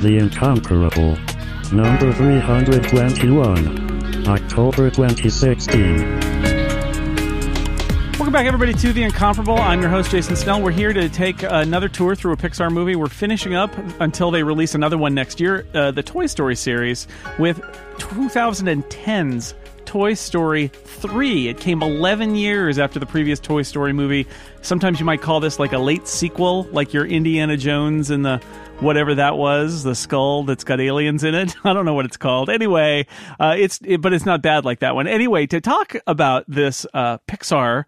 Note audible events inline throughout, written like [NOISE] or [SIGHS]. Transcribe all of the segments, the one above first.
The Incomparable. Number 321. October 2016. Welcome back, everybody, to The Incomparable. I'm your host, Jason Snell. We're here to take another tour through a Pixar movie. We're finishing up until they release another one next year, uh, the Toy Story series, with 2010's Toy Story 3. It came 11 years after the previous Toy Story movie. Sometimes you might call this like a late sequel, like your Indiana Jones and the whatever that was, the skull that's got aliens in it. [LAUGHS] I don't know what it's called. Anyway, uh, it's it, but it's not bad like that one. Anyway, to talk about this uh, Pixar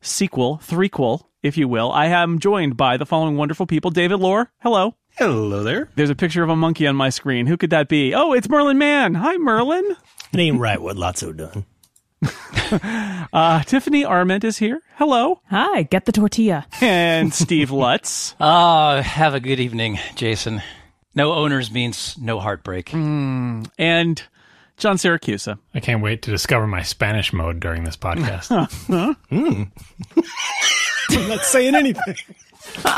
sequel, threequel, if you will, I am joined by the following wonderful people. David Loehr, hello. Hello there. There's a picture of a monkey on my screen. Who could that be? Oh, it's Merlin Mann. Hi, Merlin. It ain't right what Lotso done. [LAUGHS] uh, Tiffany Arment is here. Hello. Hi, get the tortilla. And [LAUGHS] Steve Lutz. Ah, uh, have a good evening, Jason. No owners means no heartbreak. Mm. And John Siracusa. I can't wait to discover my Spanish mode during this podcast. [LAUGHS] mm. I'm not saying anything.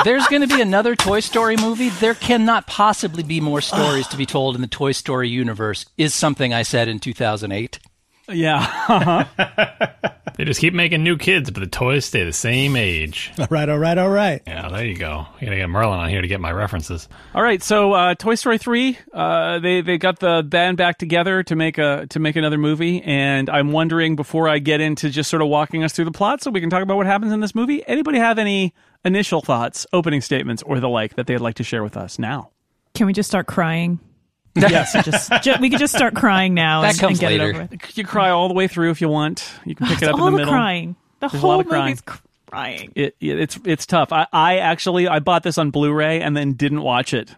There's going to be another Toy Story movie. There cannot possibly be more stories to be told in the Toy Story universe, is something I said in 2008. Yeah. Uh-huh. [LAUGHS] they just keep making new kids, but the toys stay the same age. All right, all right, all right. Yeah, there you go. I gotta get Merlin on here to get my references. All right, so uh, Toy Story three, uh, they they got the band back together to make a to make another movie, and I'm wondering before I get into just sort of walking us through the plot, so we can talk about what happens in this movie. Anybody have any initial thoughts, opening statements, or the like that they'd like to share with us now? Can we just start crying? Yes, [LAUGHS] just, just, we could just start crying now that and, comes and get later. it over with. You cry all the way through if you want. You can pick it up all in the the middle. crying. The There's a whole lot of crying. movie's crying. It, it, it's it's tough. I, I actually I bought this on Blu-ray and then didn't watch it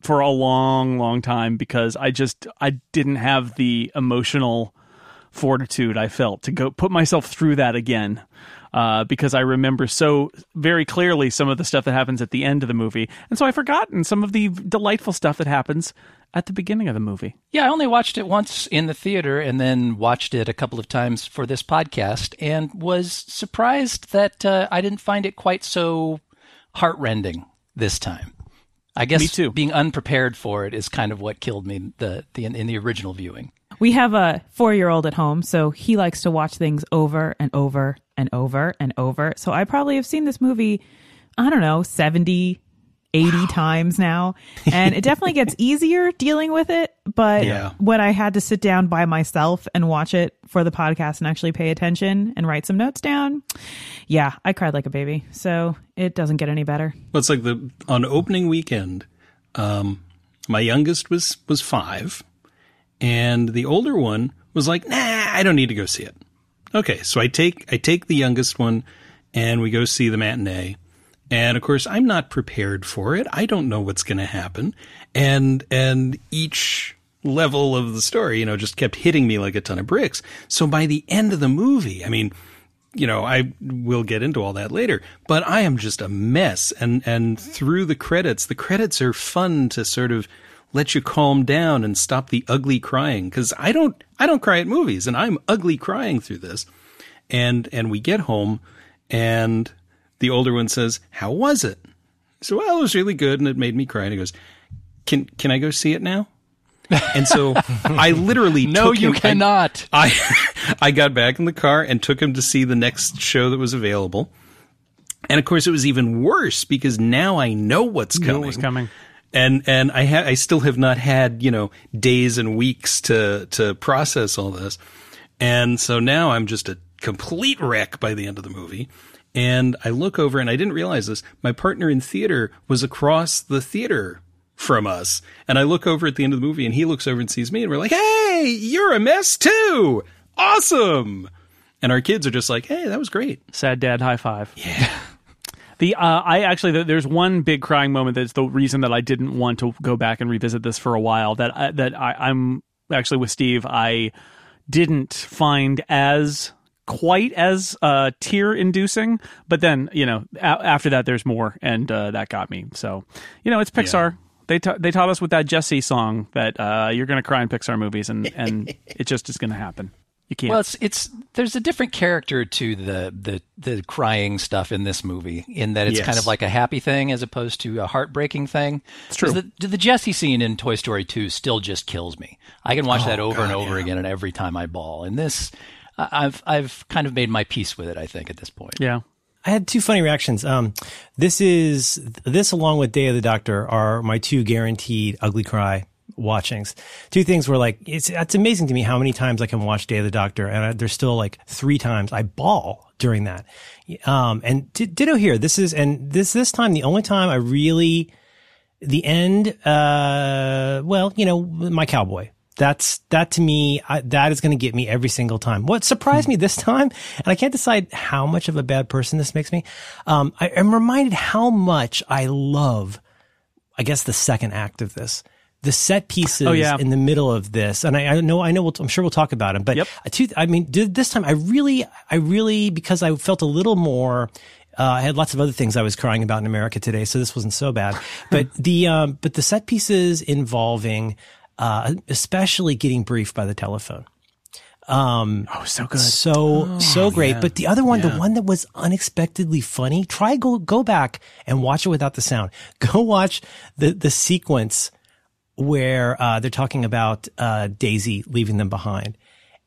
for a long, long time because I just I didn't have the emotional fortitude I felt to go put myself through that again. Uh, because I remember so very clearly some of the stuff that happens at the end of the movie, and so I've forgotten some of the delightful stuff that happens at the beginning of the movie. Yeah, I only watched it once in the theater and then watched it a couple of times for this podcast and was surprised that uh, I didn't find it quite so heartrending this time. I guess Me too. being unprepared for it is kind of what killed me the, the in, in the original viewing. We have a four year old at home, so he likes to watch things over and over and over and over. So I probably have seen this movie, I don't know, 70, 80 wow. times now. [LAUGHS] And it definitely gets easier dealing with it. But Yeah. when I had to sit down by myself and watch it for the podcast and actually pay attention and write some notes down, yeah, I cried like a baby. So it doesn't get any better. Well, it's like the on opening weekend. Um, my youngest was was five, and the older one was like, "Nah, I don't need to go see it." Okay, so I take I take the youngest one, and we go see the matinee. And of course, I'm not prepared for it. I don't know what's going to happen, and and each level of the story, you know, just kept hitting me like a ton of bricks. So by the end of the movie, I mean, you know, I will get into all that later, but I am just a mess. And, and through the credits, the credits are fun to sort of let you calm down and stop the ugly crying. Cause I don't, I don't cry at movies and I'm ugly crying through this. And, and we get home and the older one says, how was it? So, well, it was really good. And it made me cry. And he goes, can, can I go see it now? And so I literally [LAUGHS] No, took you him, cannot. I [LAUGHS] I got back in the car and took him to see the next show that was available. And of course, it was even worse because now I know what's coming. what was coming. And and I ha- I still have not had you know days and weeks to to process all this. And so now I'm just a complete wreck by the end of the movie. And I look over and I didn't realize this. My partner in theater was across the theater from us. And I look over at the end of the movie and he looks over and sees me and we're like, Hey, you're a mess too. Awesome. And our kids are just like, Hey, that was great. Sad dad high five. Yeah. [LAUGHS] The uh, I actually there's one big crying moment that's the reason that I didn't want to go back and revisit this for a while. That I, that I, I'm actually with Steve. I didn't find as quite as uh, tear inducing, but then you know a- after that there's more, and uh, that got me. So you know it's Pixar. They ta- they taught us with that Jesse song that uh, you're going to cry in Pixar movies, and and [LAUGHS] it just is going to happen. You can't. Well, it's it's there's a different character to the the the crying stuff in this movie, in that it's Yes. kind of like a happy thing as opposed to a heartbreaking thing. It's true. The, the Jesse scene in Toy Story 2 still just kills me. I can watch that over and over again, and every time I bawl. And this, I've I've kind of made my peace with it. I think at this point. yeah. I had two funny reactions. Um, this is this along with Day of the Doctor are my two guaranteed ugly cry watchings. Two things were like it's it's amazing to me how many times I can watch Day of the Doctor, and I, there's still like three times I bawl during that. Um, and d- ditto here. This is and this this time the only time I really the end. Uh, well, you know, my cowboy. That's that to me. I, that is going to get me every single time. What surprised me this time, and I can't decide how much of a bad person this makes me. Um, I am reminded how much I love. I guess the second act of this, the set pieces Oh, yeah. in the middle of this, and I, I know, I know, we'll, I'm sure we'll talk about them. But Yep. two, I mean, this time I really, I really, because I felt a little more. Uh, I had lots of other things I was crying about in America today, so this wasn't so bad. [LAUGHS] But the um, but the set pieces involving, uh, especially getting briefed by the telephone, Oh, so good. so so great. But the other one, the one that was unexpectedly funny, try go go back and watch it without the sound. [LAUGHS] Go watch the the sequence where uh, they're talking about uh, Daisy leaving them behind,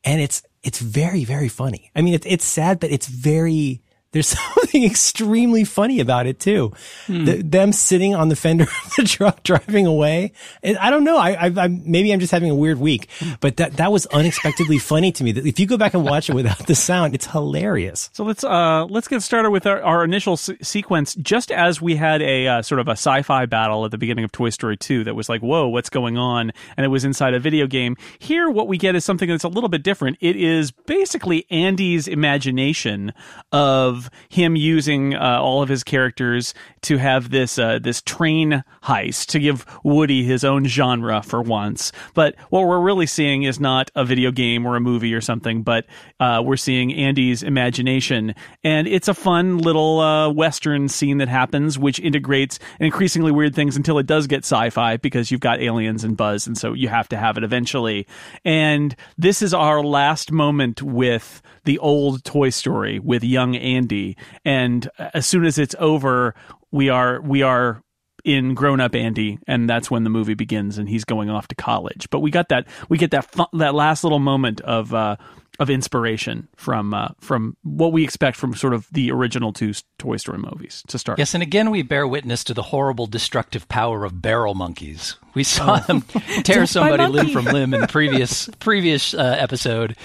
and it's it's very very funny. I mean, it's it's sad, but it's very. There's [LAUGHS] something extremely funny about it too. The, them sitting on the fender [LAUGHS] of the truck driving away. And I don't know. I, I, I maybe I'm just having a weird week, but that that was unexpectedly [LAUGHS] funny to me. If you go back and watch it without the sound, it's hilarious. So let's uh let's get started with our, our initial se- sequence. Just as we had a uh, sort of a sci-fi battle at the beginning of Toy Story 2 that was like, "Whoa, what's going on?" and it was inside a video game. Here, what we get is something that's a little bit different. It is basically Andy's imagination of him using uh, all of his characters to have this uh, this train heist to give Woody his own genre for once. But what we're really seeing is not a video game or a movie or something, but uh, we're seeing Andy's imagination, and it's a fun little uh, western scene that happens, which integrates increasingly weird things until it does get sci-fi because you've got aliens and Buzz, and so you have to have it eventually. And this is our last moment with the old Toy Story with young Andy, and as soon as it's over, we are we are in grown up Andy, and that's when the movie begins, and he's going off to college. But we got that we get that fu- that last little moment of uh, of inspiration from uh, from what we expect from sort of the original two Toy Story movies to start. Yes, and again we bear witness to the horrible destructive power of barrel monkeys. We saw them [LAUGHS] tear somebody limb from limb in the previous previous uh, episode.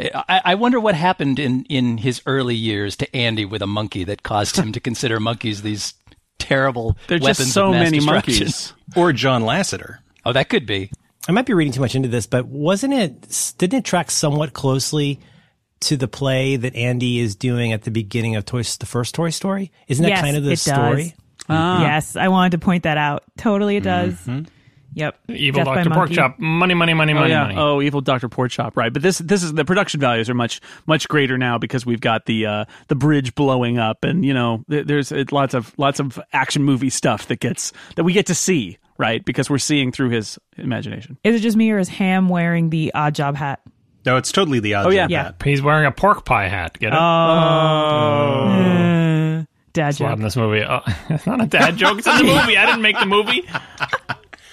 I, I wonder what happened in, in his early years to Andy with a monkey that caused him to consider monkeys these terrible There are weapons just so of mass many destruction. monkeys. Or John Lasseter. Oh, that could be. I might be reading too much into this, but wasn't it? Didn't it track somewhat closely to the play that Andy is doing at the beginning of Toy, the first Toy Story? Isn't that Yes, kind of the it story? does. Yes, I wanted to point that out. Totally, it mm-hmm. does. Yep. Evil Death Dr. Monkey. Porkchop. Money, money, money, Oh money, yeah. money. Oh, evil Doctor Porkchop. Right. But this this is the production values are much much greater now because we've got the uh, the bridge blowing up, and you know there's lots of lots of action movie stuff that gets that we get to see. Right, because we're seeing through his imagination. Is it just me or is Ham wearing the Oddjob hat? No, it's totally the odd Oh, yeah. job Yeah. hat. He's wearing a pork pie hat. Get it? Uh, dad It's a lot joke. in this movie. Oh, [LAUGHS] it's not a dad joke. It's in the [LAUGHS] movie. I didn't make the movie.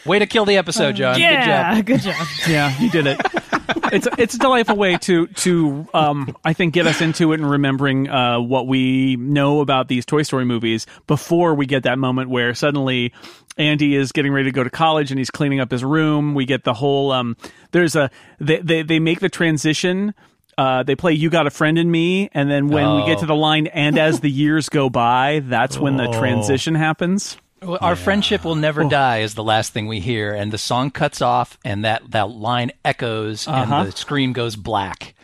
Way to kill the episode, John. Yeah, Good job. good [LAUGHS] job. Yeah, you did it. it's it's a delightful way to to um I think get us into it and remembering uh what we know about these Toy Story movies before we get that moment where suddenly Andy is getting ready to go to college and he's cleaning up his room. We get the whole um there's a they they, they make the transition uh, they play "You Got a Friend in Me," and then when we get to the line "And as the years go by," that's when the transition happens. Well, Our friendship will never die is the last thing we hear, and the song cuts off, and that, that line echoes, Uh-huh. and the screen goes black.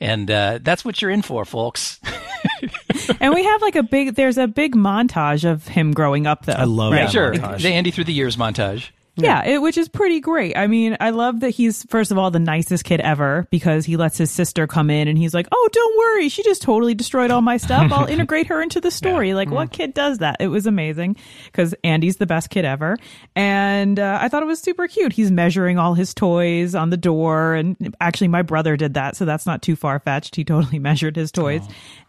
And uh, that's what you're in for, folks. [LAUGHS] and we have like a big. There's a big montage of him growing up, though. I love right? that sure. montage. The Andy through the years montage. Yeah, it, which is pretty great. I mean, I love that he's first of all the nicest kid ever because he lets his sister come in and he's like, "Oh, don't worry, she just totally destroyed all my stuff. I'll [LAUGHS] integrate her into the story." Like, what kid does that? It was amazing because Andy's the best kid ever, and uh, I thought it was super cute. He's measuring all his toys on the door, and actually, my brother did that, so that's not too far fetched. He totally [LAUGHS] measured his toys,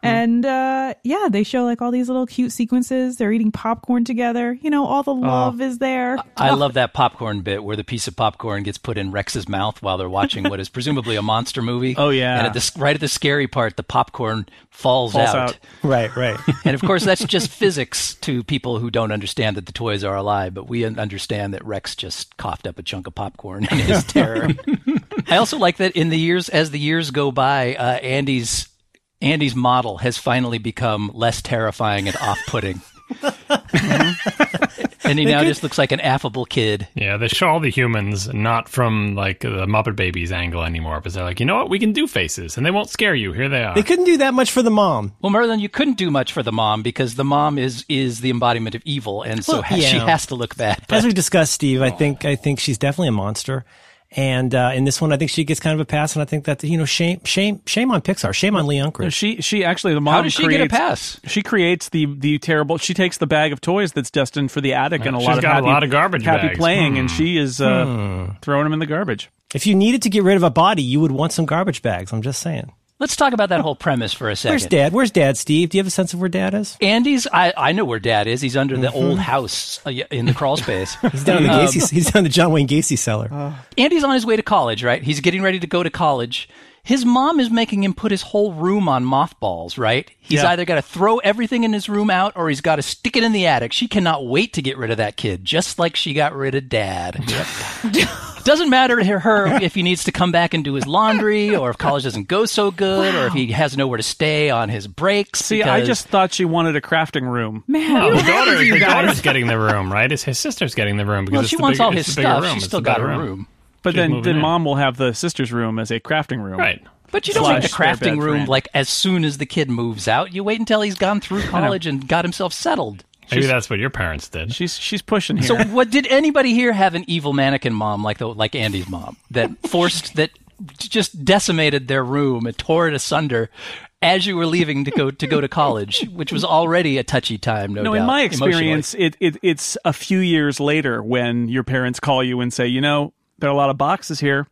and uh, yeah, they show like all these little cute sequences. They're eating popcorn together. You know, all the love is there. I love that popcorn bit where the piece of popcorn gets put in Rex's mouth while they're watching what is presumably a monster movie. Oh, yeah. and at the, right at the scary part, the popcorn falls, Falls out. out. Right, right. [LAUGHS] and of course, that's just physics to people who don't understand that the toys are alive. But we understand that Rex just coughed up a chunk of popcorn in his [LAUGHS] terror. I also like that in the years as the years go by, uh, Andy's Andy's model has finally become less terrifying and off-putting. [LAUGHS] and he now just looks like an affable kid. Yeah, they show all the humans not from like the Muppet Babies angle anymore, because they're like, you know what, we can do faces, and they won't scare you. Here they are. they couldn't do that much for the mom. Well, Merlin, you couldn't do much for the mom because the mom is is the embodiment of evil, and so Well, ha- she has to look bad. As we discussed, Steve, I think I think she's definitely a monster. And uh, in this one, I think she gets kind of a pass, and I think that you know, shame, shame, shame on Pixar, shame on Lee Unkrich. She she actually the mom how does she creates, get a pass? She creates the the terrible. She takes the bag of toys that's destined for the attic and a she's lot of got a lot of garbage happy bags. playing, and Hmm. she is uh, throwing them in the garbage. If you needed to get rid of a body, you would want some garbage bags. I'm just saying. Let's talk about that whole premise for a second. Where's Dad? Where's Dad, Steve? Do you have a sense of where Dad is? Andy's. I, I know where Dad is. He's under the mm-hmm. old house uh, in the crawl space. [LAUGHS] He's down in the um, Gacy. He's down in the John Wayne Gacy cellar. Uh, Andy's on his way to college, right? He's getting ready to go to college. His mom is making him put his whole room on mothballs, right? He's Yeah. either got to throw everything in his room out or he's got to stick it in the attic. She cannot wait to get rid of that kid, just like she got rid of dad. [LAUGHS] Doesn't matter to her [LAUGHS] if he needs to come back and do his laundry or if college doesn't go so good or if he has nowhere to stay on his breaks. See, I just thought she wanted a crafting room. Man, No, the daughter, to, you the daughter's getting the room, right? It's his sister's getting the room because well, she wants bigger- all his stuff. room. She's still got better her room. But She's then moving then in. mom will have the sister's room as a crafting room. Right. But you don't make the crafting room Andy. like as soon as the kid moves out. You wait until he's gone through college and got himself settled. Maybe that's what your parents did. She's she's pushing here. So, what did anybody here have an evil mannequin mom like the like Andy's mom that [LAUGHS] forced that just decimated their room and tore it asunder as you were leaving to go to go to college, which was already a touchy time. No, no, doubt, in my experience, it, it it's a few years later when your parents call you and say, you know, there are a lot of boxes here,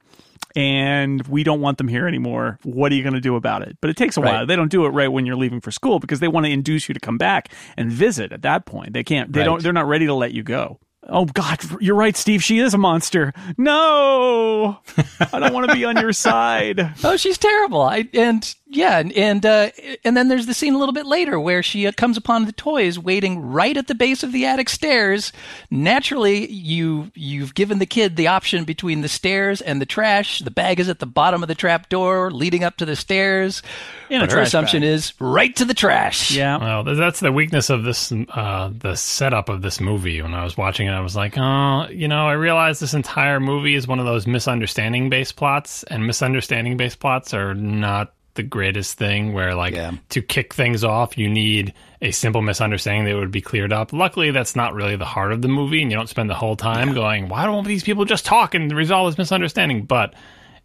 and we don't want them here anymore. What are you going to do about it? But it takes a Right. while. They don't do it right when you're leaving for school because they want to induce you to come back and visit. At that point, they can't. They Right. don't. They're not ready to let you go. Oh God, you're right, Steve. She is a monster. No, [LAUGHS] I don't want to be on your side. [LAUGHS] Oh, she's terrible. I and yeah, and and, uh, and then there's the scene a little bit later where she uh, comes upon the toys waiting right at the base of the attic stairs. Naturally, you you've given the kid the option between the stairs and the trash. The bag is at the bottom of the trap door leading up to the stairs. In a but her assumption bag. is right to the trash. Yeah. Well, that's the weakness of this, uh, the setup of this movie. When I was watching it, I was like, oh, you know, I realized this entire movie is one of those misunderstanding based plots, and misunderstanding based plots are not the greatest thing where, like, Yeah. to kick things off, you need a simple misunderstanding that would be cleared up. Luckily, that's not really the heart of the movie, and you don't spend the whole time going, why don't these people just talk and resolve this misunderstanding? But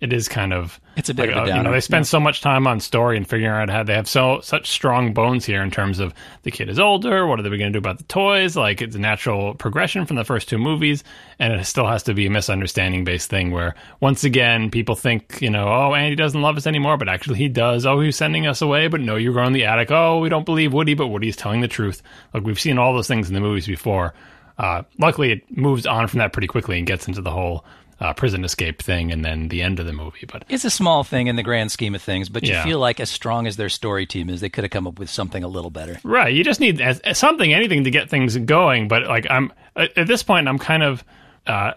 it is kind of It's a bit like, of a you know they spend so much time on story and figuring out how they have so such strong bones here in terms of the kid is older what are they going to do about the toys? Like it's a natural progression from the first two movies and it still has to be a misunderstanding based thing where once again people think you know oh andy doesn't love us anymore but actually he does. Oh he's sending us away but no you're going in the attic. Oh we don't believe woody but woody's telling the truth. Like we've seen all those things in the movies before. Uh, luckily it moves on from that pretty quickly and gets into the whole uh, prison escape thing and then the end of the movie but It's a small thing in the grand scheme of things, but you Yeah. feel like as strong as their story team is, they could have come up with something a little better. Right. You just need as, as something, anything to get things going. But like I'm at, at this point, I'm kind of. Uh,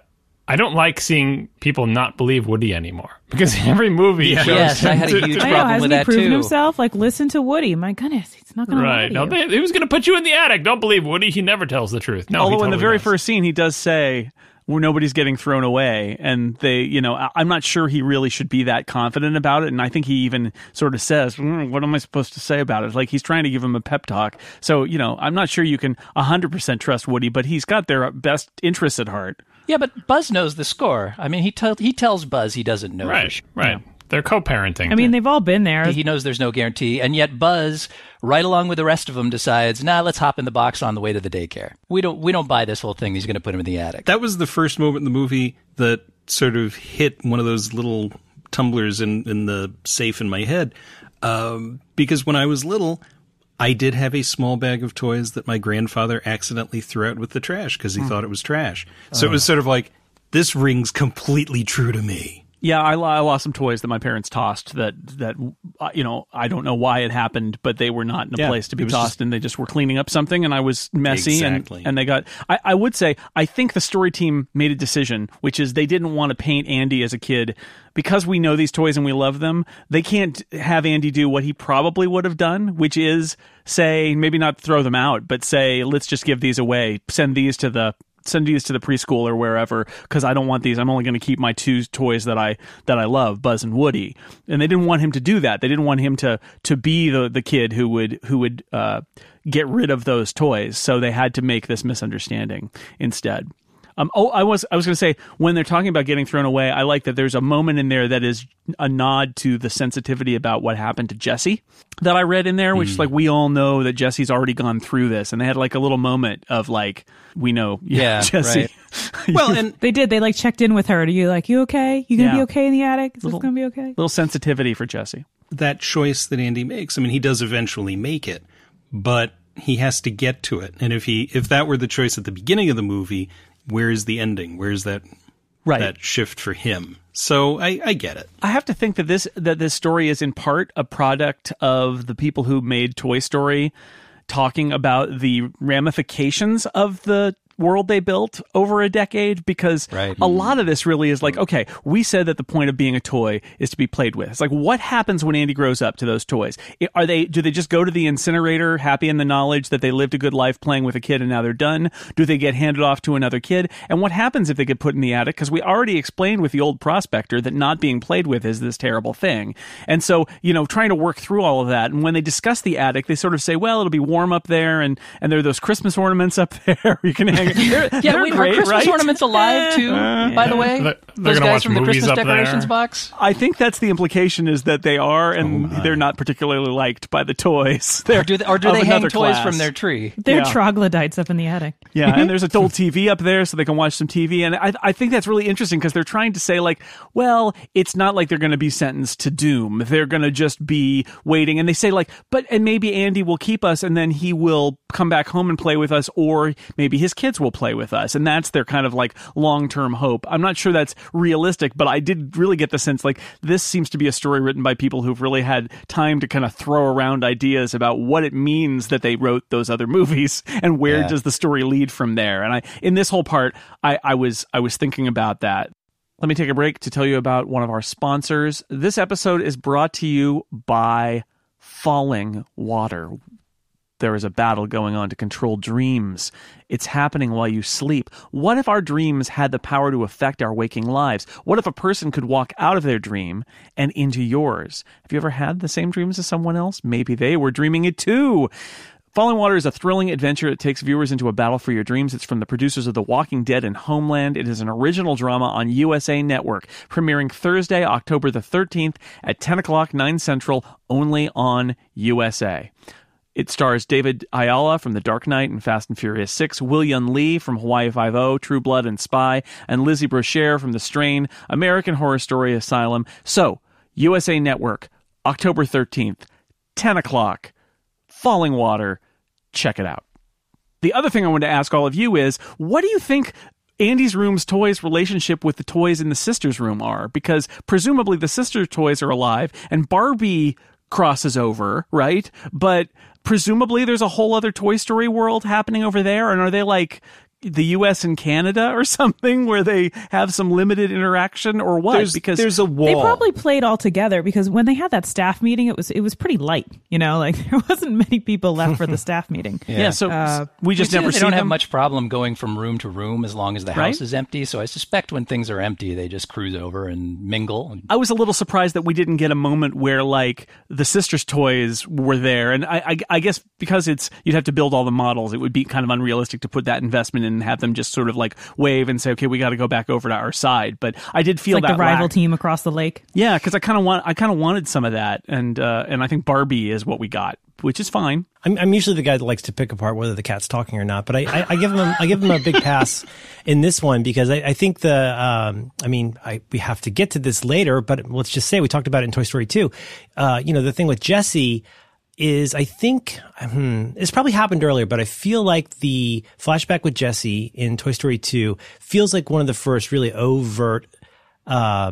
I don't like seeing people not believe Woody anymore [LAUGHS] because every movie shows Yes, I had a him to- huge to- I know, problem hasn't with he that proven too. himself? Like, listen to Woody. My goodness, he's not going to Right. No, lie they, he was going to put you in the attic. Don't believe Woody. He never tells the truth. No. he Although in the very does. first scene, he does say where nobody's getting thrown away, and they, you know, I- I'm not sure he really should be that confident about it. And I think he even sort of says, "Mm, "What am I supposed to say about it?" Like he's trying to give him a pep talk. So you know, I'm not sure you can 100 percent trust Woody, but he's got their best interests at heart. Yeah, but Buzz knows the score. I mean, he tell he tells Buzz he doesn't know. for Right, sure. Right. They're co-parenting. I mean, they've all been there. He knows there's no guarantee, and yet Buzz, right along with the rest of them, decides, "Nah, let's hop in the box on the way to the daycare." We don't we don't buy this whole thing. He's going to put him in the attic. That was the first moment in the movie that sort of hit one of those little tumblers in, in the safe in my head. Um, because when I was little, I did have a small bag of toys that my grandfather accidentally threw out with the trash because he thought it was trash. So it was sort of like, this rings completely true to me. Yeah, I, I lost some toys that my parents tossed. That that uh, you know, I don't know why it happened, but they were not in a Yeah, place to be tossed, just- and they just were cleaning up something, and I was messy, Exactly. and and they got. I, I would say I think the story team made a decision, which is they didn't want to paint Andy as a kid because we know these toys and we love them. They can't have Andy do what he probably would have done, which is say maybe not throw them out, but say let's just give these away, send these to the send these to the preschool or wherever because I don't want these. I'm only going to keep my two toys that I that I love, Buzz and Woody. And they didn't want him to do that. They didn't want him to to be the the kid who would who would uh, get rid of those toys. So they had to make this misunderstanding instead. Um, oh, I was I was going to say when they're talking about getting thrown away, I like that there's a moment in there that is a nod to the sensitivity about what happened to Jesse that I read in there, which is like we all know that Jesse's already gone through this, and they had like a little moment of like we know, [LAUGHS] Yeah, Jesse. right. [LAUGHS] Well, and They did. They like checked in with her. Are you like, you okay? You gonna Yeah. be okay in the attic? Is Little- this gonna be okay? little sensitivity for Jesse. that choice that Andy makes, I mean, he does eventually make it, but he has to get to it. And if he, if that were the choice at the beginning of the movie, where is the ending? Where's that, Right. that shift for him? So I, I get it. I have to think that this that this story is in part a product of the people who made Toy Story talking about the ramifications of the world they built over a decade because Right. a lot mm-hmm. of this really is like okay we said that the point of being a toy is to be played with. It's like what happens when andy grows up to those toys? Are they do they just go to the incinerator happy in the knowledge that they lived a good life playing with a kid and now they're done? Do they get handed off to another kid? And what happens if they get put in the attic? Because we already explained with the old prospector that not being played with is this terrible thing. And so you know trying to work through all of that and when they discuss the attic they sort of say well it'll be warm up there and and there are those christmas ornaments up [LAUGHS] there. You can hang [LAUGHS] they're, Yeah, they're wait, great, are Christmas right? ornaments alive too? Eh. by the way, They're- they're those guys watch from the Christmas decorations there. box. I think that's the implication is that they are, and they're not particularly liked by the toys. [LAUGHS] They're Or do they, or do they hang toys class. from their tree? They're Yeah. troglodytes up in the attic. Yeah, and [LAUGHS] there's a old TV up there so they can watch some TV. And I, I think that's really interesting because they're trying to say, like, well, it's not like they're going to be sentenced to doom. They're going to just be waiting. And they say, like, but, and maybe Andy will keep us and then he will come back home and play with us, or maybe his kids will play with us. And that's their kind of like long term hope. I'm not sure that's realistic, but I did really get the sense, like, this seems to be a story written by people who've really had time to kind of throw around ideas about what it means that they wrote those other movies [LAUGHS] and where Yeah. does the story lead from there. And I, in this whole part, I, I was, I was thinking about that. Let me take a break to tell you about one of our sponsors. This episode is brought to you by Falling Water. There is a battle going on to control dreams. It's happening while you sleep. What if our dreams had the power to affect our waking lives? What if a person could walk out of their dream and into yours? Have you ever had the same dreams as someone else? Maybe they were dreaming it too. Falling Water is a thrilling adventure that takes viewers into a battle for your dreams. It's from the producers of The Walking Dead and Homeland. It is an original drama on USA Network, premiering Thursday, October the 13th at 10 o'clock, 9 Central, only on USA. It stars David Ajala from The Dark Knight and Fast and Furious 6, William Lee from Hawaii Five-O, True Blood and Spy, and Lizzie Brochere from The Strain, American Horror Story Asylum. So, USA Network, October 13th, 10 o'clock, Falling Water. Check it out. The other thing I wanted to ask all of you is what do you think Andy's room's toys relationship with the toys in the sister's room are? Because presumably the sister's toys are alive and Barbie crosses over, right? But presumably there's a whole other Toy Story world happening over there. And are they like the US and Canada or [LAUGHS] something where they have some limited interaction or what? There's, because there's a wall. They probably played all together because when they had that staff meeting, it was it was pretty light. You know, [LAUGHS] like there wasn't many people left for the [LAUGHS] staff meeting. yeah, so Uh, we just never they see don't have much problem going from room to room as long as the Right? house is empty. So I suspect when things are empty, they just cruise over and mingle. I was a little surprised that we didn't get a moment where like the sisters' toys were there, and I, I, I guess because it's you'd have to build all the models, it would be kind of unrealistic to put that investment and have them just sort of like wave and say, "Okay, we got to go back over to our side." But I did feel like that the rival lack. team across the lake. Yeah, because I kind of want I kind of wanted some of that, and uh, and I think Barbie is what we got, which is fine. I'm, I'm usually the guy that likes to pick apart whether the cat's talking or not, but I, I, I give him a, I give him a big pass [LAUGHS] in this one because I, I think the um, I mean I, we have to get to this later, but let's just say we talked about it in Toy Story 2. Uh, you know the thing with Jesse is I think hmm, it's probably happened earlier, but I feel like the flashback with Jesse in Toy Story 2 feels like one of the first really overt uh,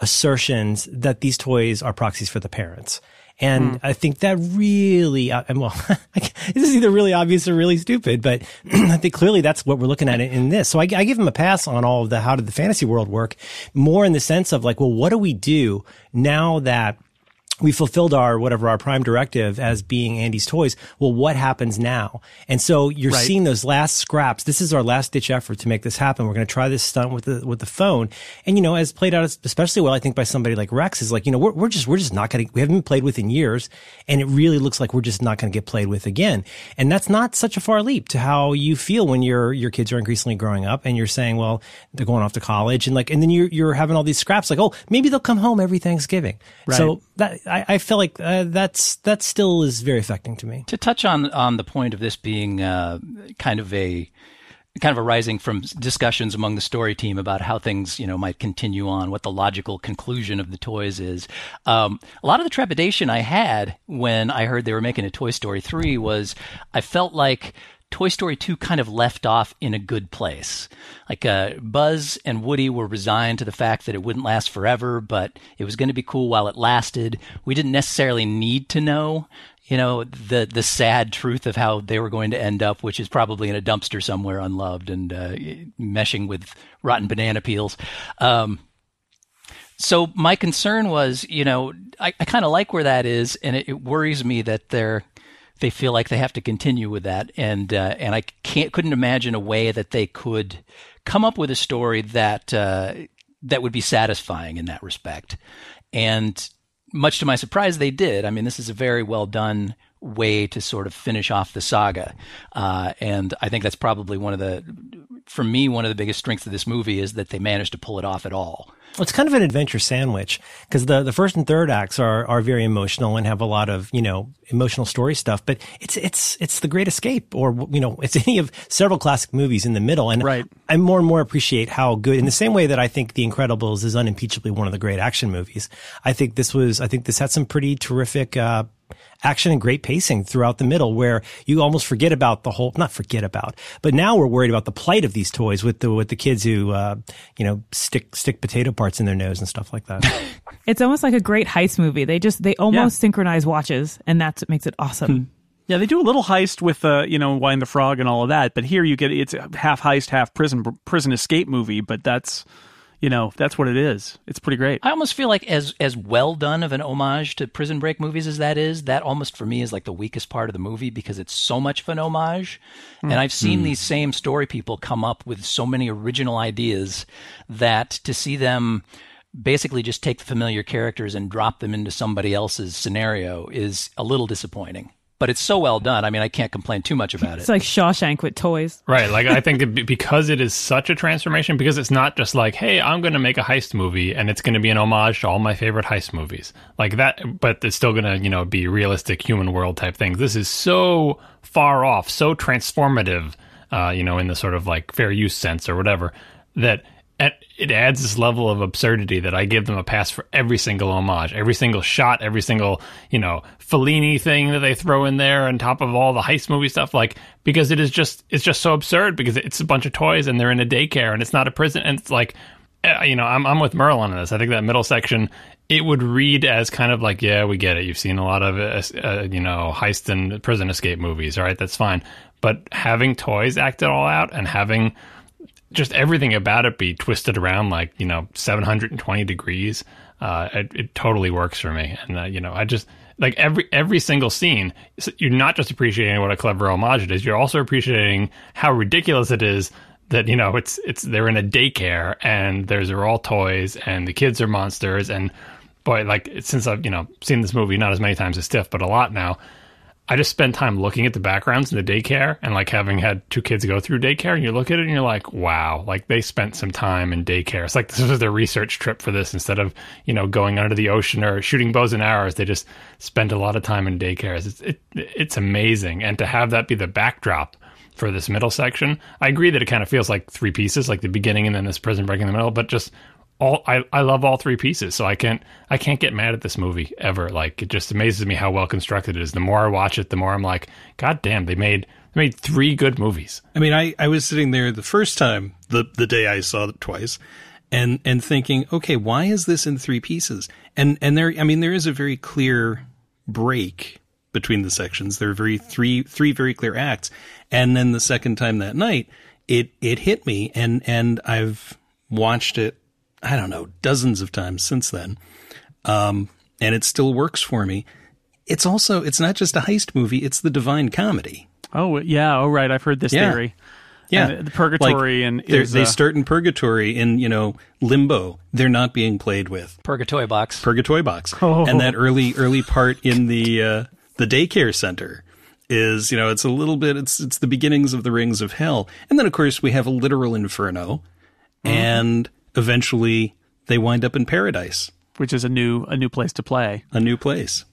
assertions that these toys are proxies for the parents. And I think that really, uh, well, [LAUGHS] this is either really obvious or really stupid, but [CLEARS THROAT] I think clearly that's what we're looking at in this. So I, I give him a pass on all of the how did the fantasy world work more in the sense of like, well, what do we do now that we fulfilled our whatever our prime directive as being Andy's toys. Well, what happens now? And so you're Right. seeing those last scraps. This is our last ditch effort to make this happen. We're going to try this stunt with the with the phone. And you know, as played out especially well, I think by somebody like Rex is like, you know, we're we're just we're just not going to we haven't been played with in years, and it really looks like we're just not going to get played with again. And that's not such a far leap to how you feel when your your kids are increasingly growing up, and you're saying, well, they're going off to college, and like, and then you're you're having all these scraps, like, oh, maybe they'll come home every Thanksgiving. Right. So that I, I feel like uh, that's that still is very affecting to me. To touch on on the point of this being uh, kind of a kind of arising from discussions among the story team about how things you know might continue on, what the logical conclusion of the toys is. Um, a lot of the trepidation I had when I heard they were making a Toy Story three was I felt like. Toy Story 2 kind of left off in a good place. Like uh, Buzz and Woody were resigned to the fact that it wouldn't last forever, but it was going to be cool while it lasted. We didn't necessarily need to know, you know, the the sad truth of how they were going to end up, which is probably in a dumpster somewhere, unloved and uh, meshing with rotten banana peels. Um, so my concern was, you know, I, I kind of like where that is, and it, it worries me that they're they feel like they have to continue with that, and uh, and I can't couldn't imagine a way that they could come up with a story that uh, that would be satisfying in that respect. And much to my surprise, they did. I mean, this is a very well done way to sort of finish off the saga, uh, and I think that's probably one of the, for me, one of the biggest strengths of this movie is that they managed to pull it off at all. It's kind of an adventure sandwich because the, the first and third acts are, are very emotional and have a lot of, you know, emotional story stuff, but it's, it's, it's the great escape or, you know, it's [LAUGHS] any of several classic movies in the middle. And Right. I more and more appreciate how good, in the same way that I think The Incredibles is unimpeachably one of the great action movies. I think this was, I think this had some pretty terrific, uh, action and great pacing throughout the middle where you almost forget about the whole not forget about but now we're worried about the plight of these toys with the with the kids who uh you know stick stick potato parts in their nose and stuff like that [LAUGHS] It's almost like a great heist movie. They just they almost synchronize watches, and that's what makes it awesome. Yeah, they do a little heist with uh, you know, Wine the Frog and all of that, but here you get it's a half heist, half prison prison escape movie, but that's you know, that's what it is. It's pretty great. I almost feel like as as well done of an homage to Prison Break movies as that is, that almost for me is like the weakest part of the movie because it's so much of an homage. And I've seen hmm. these same story people come up with so many original ideas that to see them basically just take the familiar characters and drop them into somebody else's scenario is a little disappointing. But it's so well done. I mean, I can't complain too much about it. It's like Shawshank with toys. Right. Like, I think because it is such a transformation, because it's not just like, hey, I'm going to make a heist movie and it's going to be an homage to all my favorite heist movies. Like that, but it's still going to, you know, be realistic human world type things. This is so far off, so transformative, uh, you know, in the sort of like fair use sense or whatever, that it adds this level of absurdity that I give them a pass for every single homage, every single shot, every single, you know, Fellini thing that they throw in there on top of all the heist movie stuff, like because it is just it's just so absurd because it's a bunch of toys and they're in a daycare and it's not a prison and it's like uh, you know, I'm I'm with Merle on this. I think that middle section it would read as kind of like, yeah, we get it. You've seen a lot of uh, uh, you know heist and prison escape movies, all right? That's fine. But having toys act it all out and having just everything about it be twisted around like you know 720 degrees. Uh it, it totally works for me. And uh, you know i just like every every single scene you're not just appreciating what a clever homage it is you're also appreciating how ridiculous it is that you know it's it's they're in a daycare and there's are all toys and the kids are monsters. And boy like since i've you know seen this movie not as many times as Steve but a lot now I just spend time looking at the backgrounds in the daycare and like having had two kids go through daycare and you look at it and you're like, wow, like they spent some time in daycare. It's like this was their research trip for this instead of, you know, going under the ocean or shooting bows and arrows. They just spent a lot of time in daycares. It's, it, it's amazing. And to have that be the backdrop for this middle section, I agree that it kind of feels like three pieces, like the beginning and then this prison break in the middle, but just all I, I love all three pieces so i can't i can't get mad at this movie ever like it just amazes me how well constructed it is the more i watch it the more i'm like god damn they made they made three good movies I mean, I, I was sitting there the first time, the, the day I saw it twice, and, and thinking, okay, why is this in three pieces? And, and there, I mean, there is a very clear break between the sections. There are very three, three very clear acts. And then the second time that night, it, it hit me and, and I've watched it, I don't know, dozens of times since then. Um, and it still works for me. It's also, it's not just a heist movie, it's the divine comedy. Oh yeah. Oh right. I've heard this Yeah. theory. Yeah, And the purgatory and they're- is, they uh, start in purgatory in you know limbo. They're not being played with Purgatory box. purgatory box, [LAUGHS] Oh. and that early early part in the uh, the daycare center is you know it's a little bit it's it's the beginnings of the rings of hell, and then of course we have a literal inferno, Mm-hmm. and eventually they wind up in paradise, which is a new a new place to play. a new place.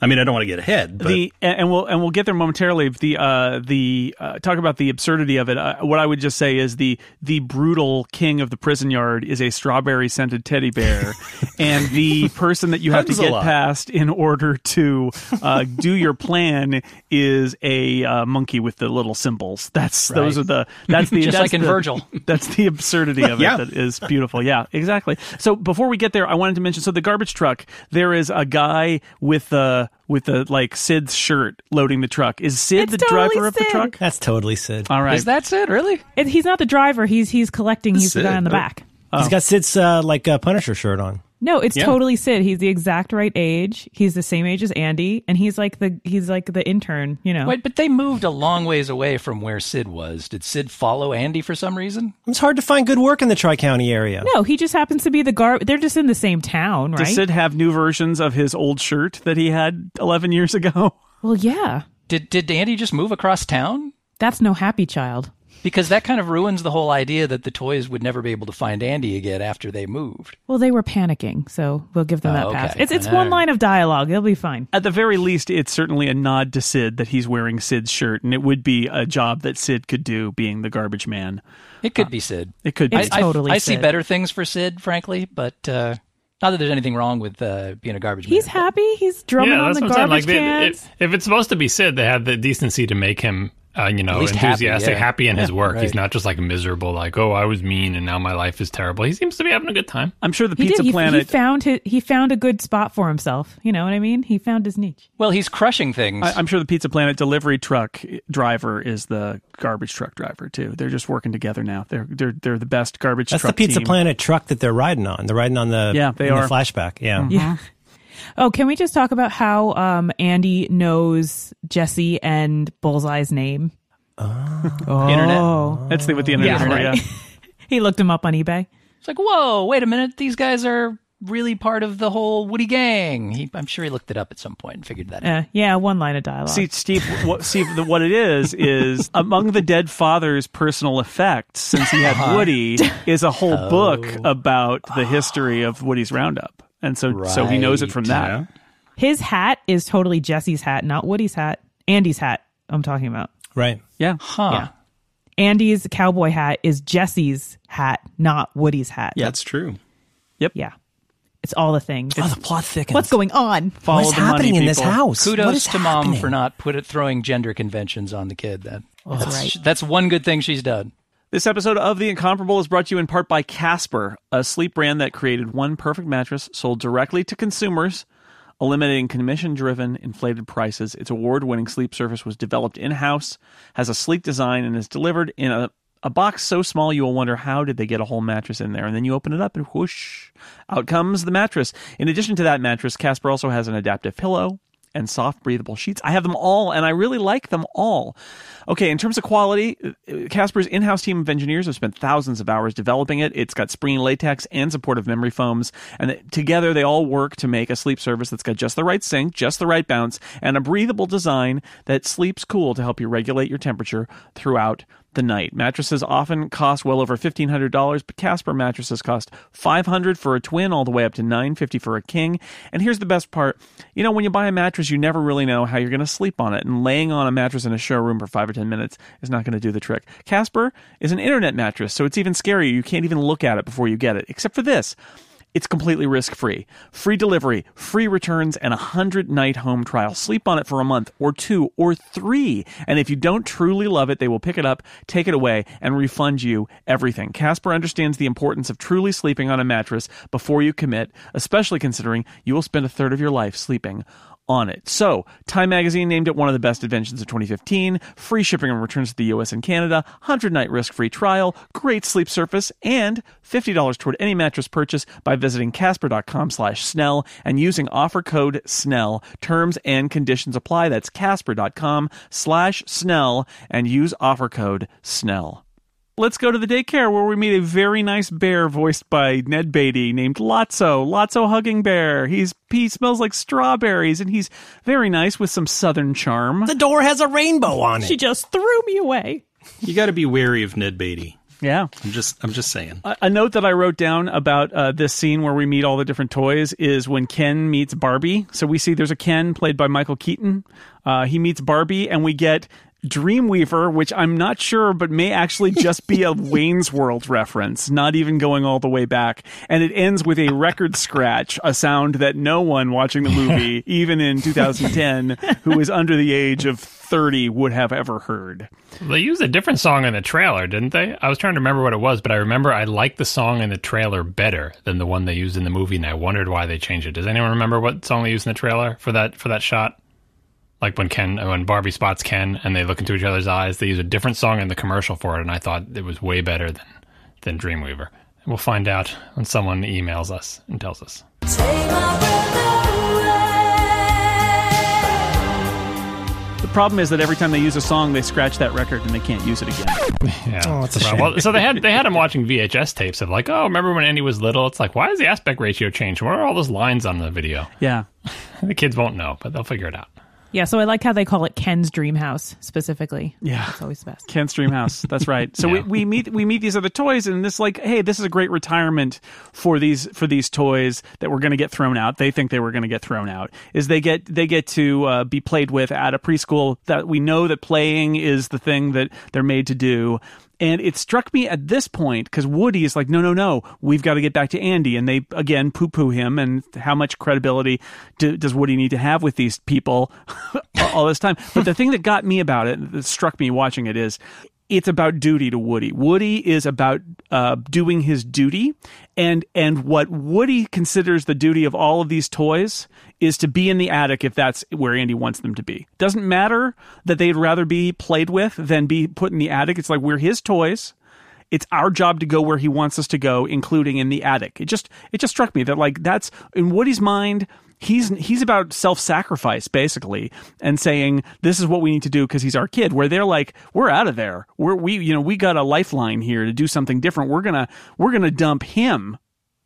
I mean, I don't want to get ahead, but the and and we'll and we'll get there momentarily. The uh, the uh, talk about the absurdity of it. Uh, what I would just say is the the brutal king of the prison yard is a strawberry scented teddy bear, [LAUGHS] and the person that you have to get past in order to uh, do your plan is a uh, monkey with the little cymbals. That's those are the that's the [LAUGHS] Just that's like in the- Virgil. [LAUGHS] That's the absurdity of Yeah. it that is beautiful. Yeah, exactly. So before we get there, I wanted to mention so the garbage truck. There is a guy with the with the like Sid's shirt loading the truck. Is Sid It's the totally driver of the Sid. truck? That's totally Sid. All right. Is that Sid? Really? It, he's not the driver. He's he's collecting. He's the Sid. guy in the Oh. back. He's got Sid's uh, like uh, Punisher shirt on. No, it's Yeah. totally Sid. He's the exact right age. He's the same age as Andy, and he's like the he's like the intern. You know. Wait, but they moved a long ways away from where Sid was. Did Sid follow Andy for some reason? It's hard to find good work in the Tri County area. No, he just happens to be the gar. They're just in the same town, right? Does Sid have new versions of his old shirt that he had 11 years ago? well, yeah. Did did Andy just move across town? That's no happy child. Because that kind of ruins the whole idea that the toys would never be able to find Andy again after they moved. Well, they were panicking, so we'll give them Oh, that okay. pass. It's it's All one right. line of dialogue. They'll be fine. At the very least, it's certainly a nod to Sid that he's wearing Sid's shirt, and it would be a job that Sid could do, being the garbage man. It could be Sid. It could be. It's I, totally I, I see better things for Sid, frankly, but uh, not that there's anything wrong with uh, being a garbage man. He's man. happy. He's drumming yeah, on that's the what I'm garbage Like, they, cans. if, if it's supposed to be Sid, they had the decency to make him, uh, you know, least happy, enthusiastic, yeah. happy in his Yeah, work. He's not just like miserable, like, oh, I was mean and now my life is terrible. He seems to be having a good time. I'm sure the he Pizza did. Planet. he found his, he found a good spot for himself. You know what I mean? He found his niche. Well, he's crushing things. I, I'm sure the Pizza Planet delivery truck driver is the garbage truck driver too. They're just working together now. They're they're they're the best garbage That's the Pizza team. Planet truck that they're riding on. They're riding on the Yeah, they in the are. flashback. Yeah. Yeah. Oh, can we just talk about how um, Andy knows Jesse and Bullseye's name? Internet. Oh, That's the, what the internet Yeah, is right. Yeah. [LAUGHS] he looked him up on eBay. It's like, whoa, wait a minute. These guys are really part of the whole Woody gang. He, I'm sure he looked it up at some point and figured that out. Uh, yeah, one line of dialogue. See, Steve, what, Steve, the, what it is is [LAUGHS] among the dead father's personal effects, since he had Woody, is a whole [LAUGHS] book about the history of Woody's Roundup, and so so he knows it from that. Yeah. His hat is totally Jesse's hat, not Woody's hat. Andy's hat. I'm talking about. Right. Yeah, Huh. Yeah. Andy's cowboy hat is Jesse's hat, not Woody's hat. Yeah, That's true. Yep. Yeah. It's all the things. Oh, the plot thickens. What's going on? Follow What's the money, happening in this house? Kudos is to mom for not put it throwing gender conventions on the kid. That, that's, right. that's one good thing she's done. This episode of The Incomparable is brought to you in part by Casper, a sleep brand that created one perfect mattress sold directly to consumers, eliminating commission driven, inflated prices. Its award winning sleep surface was developed in house, has a sleek design, and is delivered in a, a box so small you will wonder how did they get a whole mattress in there. And then you open it up and whoosh, out comes the mattress. In addition to that mattress, Casper also has an adaptive pillow. And soft breathable sheets. I have them all and I really like them all. Okay, in terms of quality, Casper's in-house team of engineers have spent thousands of hours developing it. It's got springy latex and supportive memory foams, and together they all work to make a sleep surface that's got just the right sink, just the right bounce, and a breathable design that sleeps cool to help you regulate your temperature throughout the night. Mattresses often cost well over fifteen hundred dollars, but Casper mattresses cost five hundred for a twin, all the way up to nine fifty for a king. And here's the best part: you know, when you buy a mattress, you never really know how you're going to sleep on it, and laying on a mattress in a showroom for five or ten minutes is not going to do the trick. Casper is an internet mattress, so it's even scarier. You can't even look at it before you get it, except for this. It's completely risk free. Free delivery, free returns, and a 100 night home trial. Sleep on it for a month or two or three. And if you don't truly love it, they will pick it up, take it away, and refund you everything. Casper understands the importance of truly sleeping on a mattress before you commit, especially considering you will spend a third of your life sleeping on it. So, Time Magazine named it one of the best inventions of 2015. Free shipping and returns to the US and Canada, 100 night risk free trial, great sleep surface, and $50 toward any mattress purchase by visiting casper.com slash Snell and using offer code Snell. Terms and conditions apply. That's casper.com slash Snell and use offer code Snell. Let's go to the daycare where we meet a very nice bear voiced by Ned Beatty named Lotso. Lotso Hugging Bear. He's he smells like strawberries and he's very nice with some southern charm. The door has a rainbow on it. She just threw me away. You got to be wary of Ned Beatty. Yeah. I'm just I'm just saying. A, a note that I wrote down about uh, this scene where we meet all the different toys is when Ken meets Barbie. So we see there's a Ken played by Michael Keaton. Uh, he meets Barbie, and we get Dreamweaver, which I'm not sure, but may actually just be a [LAUGHS] Wayne's World reference, not even going all the way back. And it ends with a record scratch, a sound that no one watching the movie, [LAUGHS] even in 2010, who is under the age of 30, would have ever heard. They used a different song in the trailer, didn't they? I was trying to remember what it was, but I remember I liked the song in the trailer better than the one they used in the movie, and I wondered why they changed it. Does anyone remember what song they used in the trailer for that for that shot? Like when Ken, when Barbie spots Ken and they look into each other's eyes, they use a different song in the commercial for it, and I thought it was way better than than Dreamweaver. We'll find out when someone emails us and tells us. The problem is that every time they use a song, they scratch that record and they can't use it again. [LAUGHS] Yeah. Oh, it's a shame. well, so they had they had [LAUGHS] him watching VHS tapes of like, oh, remember when Andy was little? It's like, why has the aspect ratio changed? What are all those lines on the video? Yeah. [LAUGHS] The kids won't know, but they'll figure it out. Yeah, so I like how they call it Ken's Dream House specifically. Yeah. it's always the best. Ken's Dream House. That's right. So Yeah. we, we meet we meet these other toys, and this like, hey, this is a great retirement for these for these toys that were going to get thrown out. They think they were going to get thrown out. Is they get they get to uh, be played with at a preschool that we know that playing is the thing that they're made to do. And it struck me at this point because Woody is like, no, no, no, we've got to get back to Andy. And they again poo poo him. And how much credibility do, does Woody need to have with these people [LAUGHS] all this time? But the thing that got me about it, that struck me watching it, is it's about duty to Woody. Woody is about uh, doing his duty, and and what Woody considers the duty of all of these toys is to be in the attic if that's where Andy wants them to be. Doesn't matter that they'd rather be played with than be put in the attic. It's like we're his toys. It's our job to go where he wants us to go, including in the attic. It just it just struck me that like that's in Woody's mind. He's he's about self sacrifice basically, and saying this is what we need to do because he's our kid. Where they're like, we're out of there. We're we you know we got a lifeline here to do something different. We're gonna we're gonna dump him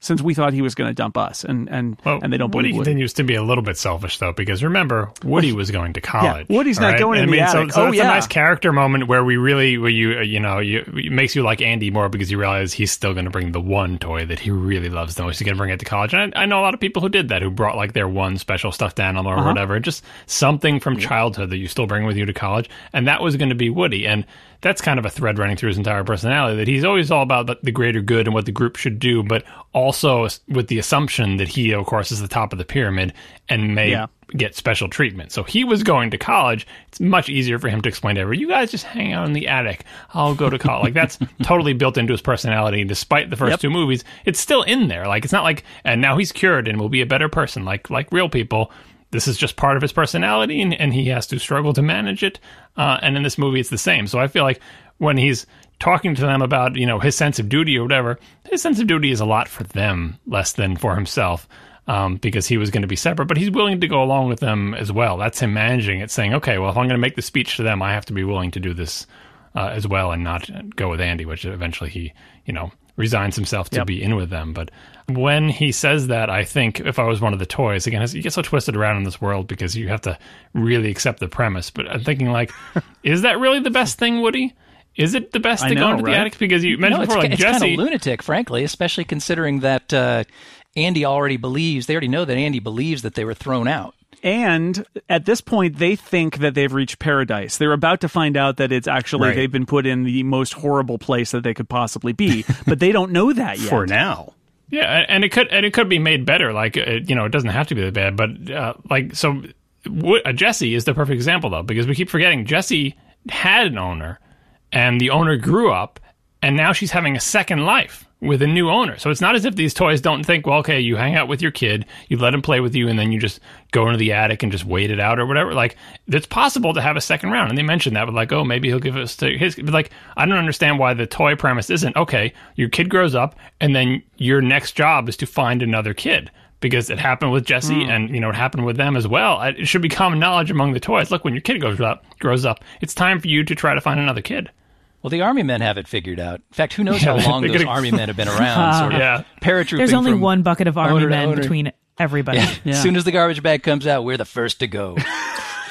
since we thought he was gonna dump us, and and Well, and they don't believe Woody. continues to be a little bit selfish though, because remember Woody was going to college. Woody's not right? going in I the mean, so, attic. so Oh, that's yeah. a nice character moment where we really, where you, you know, you it makes you like Andy more because you realize he's still going to bring the one toy that he really loves the most. He's going to bring it to college, and I, I know a lot of people who did that, who brought like their one special stuffed animal or Uh-huh. whatever, just something from childhood that you still bring with you to college, and that was going to be Woody, and that's kind of a thread running through his entire personality that he's always all about the, greater good and what the group should do, but also with the assumption that he, of course, is the top of the pyramid and may Yeah. get special treatment. So he was going to college. It's much easier for him to explain to everyone, you guys just hang out in the attic. I'll go to college. like that's [LAUGHS] totally built into his personality. Despite the first Yep. two movies, it's still in there. Like it's not like, and now he's cured and will be a better person. Like, like real people. This is just part of his personality and, and he has to struggle to manage it. Uh, and in this movie, it's the same. So I feel like when he's talking to them about, you know, his sense of duty or whatever, his sense of duty is a lot for them, less than for himself. um, because he was going to be separate, but he's willing to go along with them as well. That's him managing it, saying, okay, well, if I'm going to make the speech to them, I have to be willing to do this uh, as well and not go with Andy, which eventually he, you know, resigns himself to Yep. be in with them. But when he says that, I think if I was one of the toys, again, you get so twisted around in this world because you have to really accept the premise. But I'm thinking, like, [LAUGHS] is that really the best thing, Woody? Is it the best I to go into right? the attic? Because you mentioned no, before, like it's kind Jesse. of lunatic, frankly, especially considering that uh, Andy already believes, they already know that Andy believes that they were thrown out. And at this point, they think that they've reached paradise. They're about to find out that it's actually Right. they've been put in the most horrible place that they could possibly be, [LAUGHS] but they don't know that yet. For now. Yeah, and- and it could and it could be made better. Like uh, you know, it doesn't have to be that bad, but uh, like so, w- uh, Jesse is the perfect example though because we keep forgetting Jesse had an owner, and the owner grew up, and now she's having a second life with a new owner. So it's not as if these toys don't think, well, okay, you hang out with your kid, you let him play with you, and then you just go into the attic and just wait it out or whatever. Like it's possible to have a second round, and they mentioned that, but like, oh, maybe he'll give us to his. But like, I don't understand why the toy premise isn't okay. Your kid grows up, and then your next job is to find another kid. Because it happened with Jesse, hmm. and you know it happened with them as well. It should be common knowledge among the toys. Look, when your kid grows up, grows up, it's time for you to try to find another kid. Well, the army men have it figured out. In fact, who knows Yeah, how long those gonna- army men have been [LAUGHS] around, sort of Yeah. paratrooping. There's only from one bucket of army men owner. between everybody. As soon as the garbage bag comes out, we're the first to go. [LAUGHS]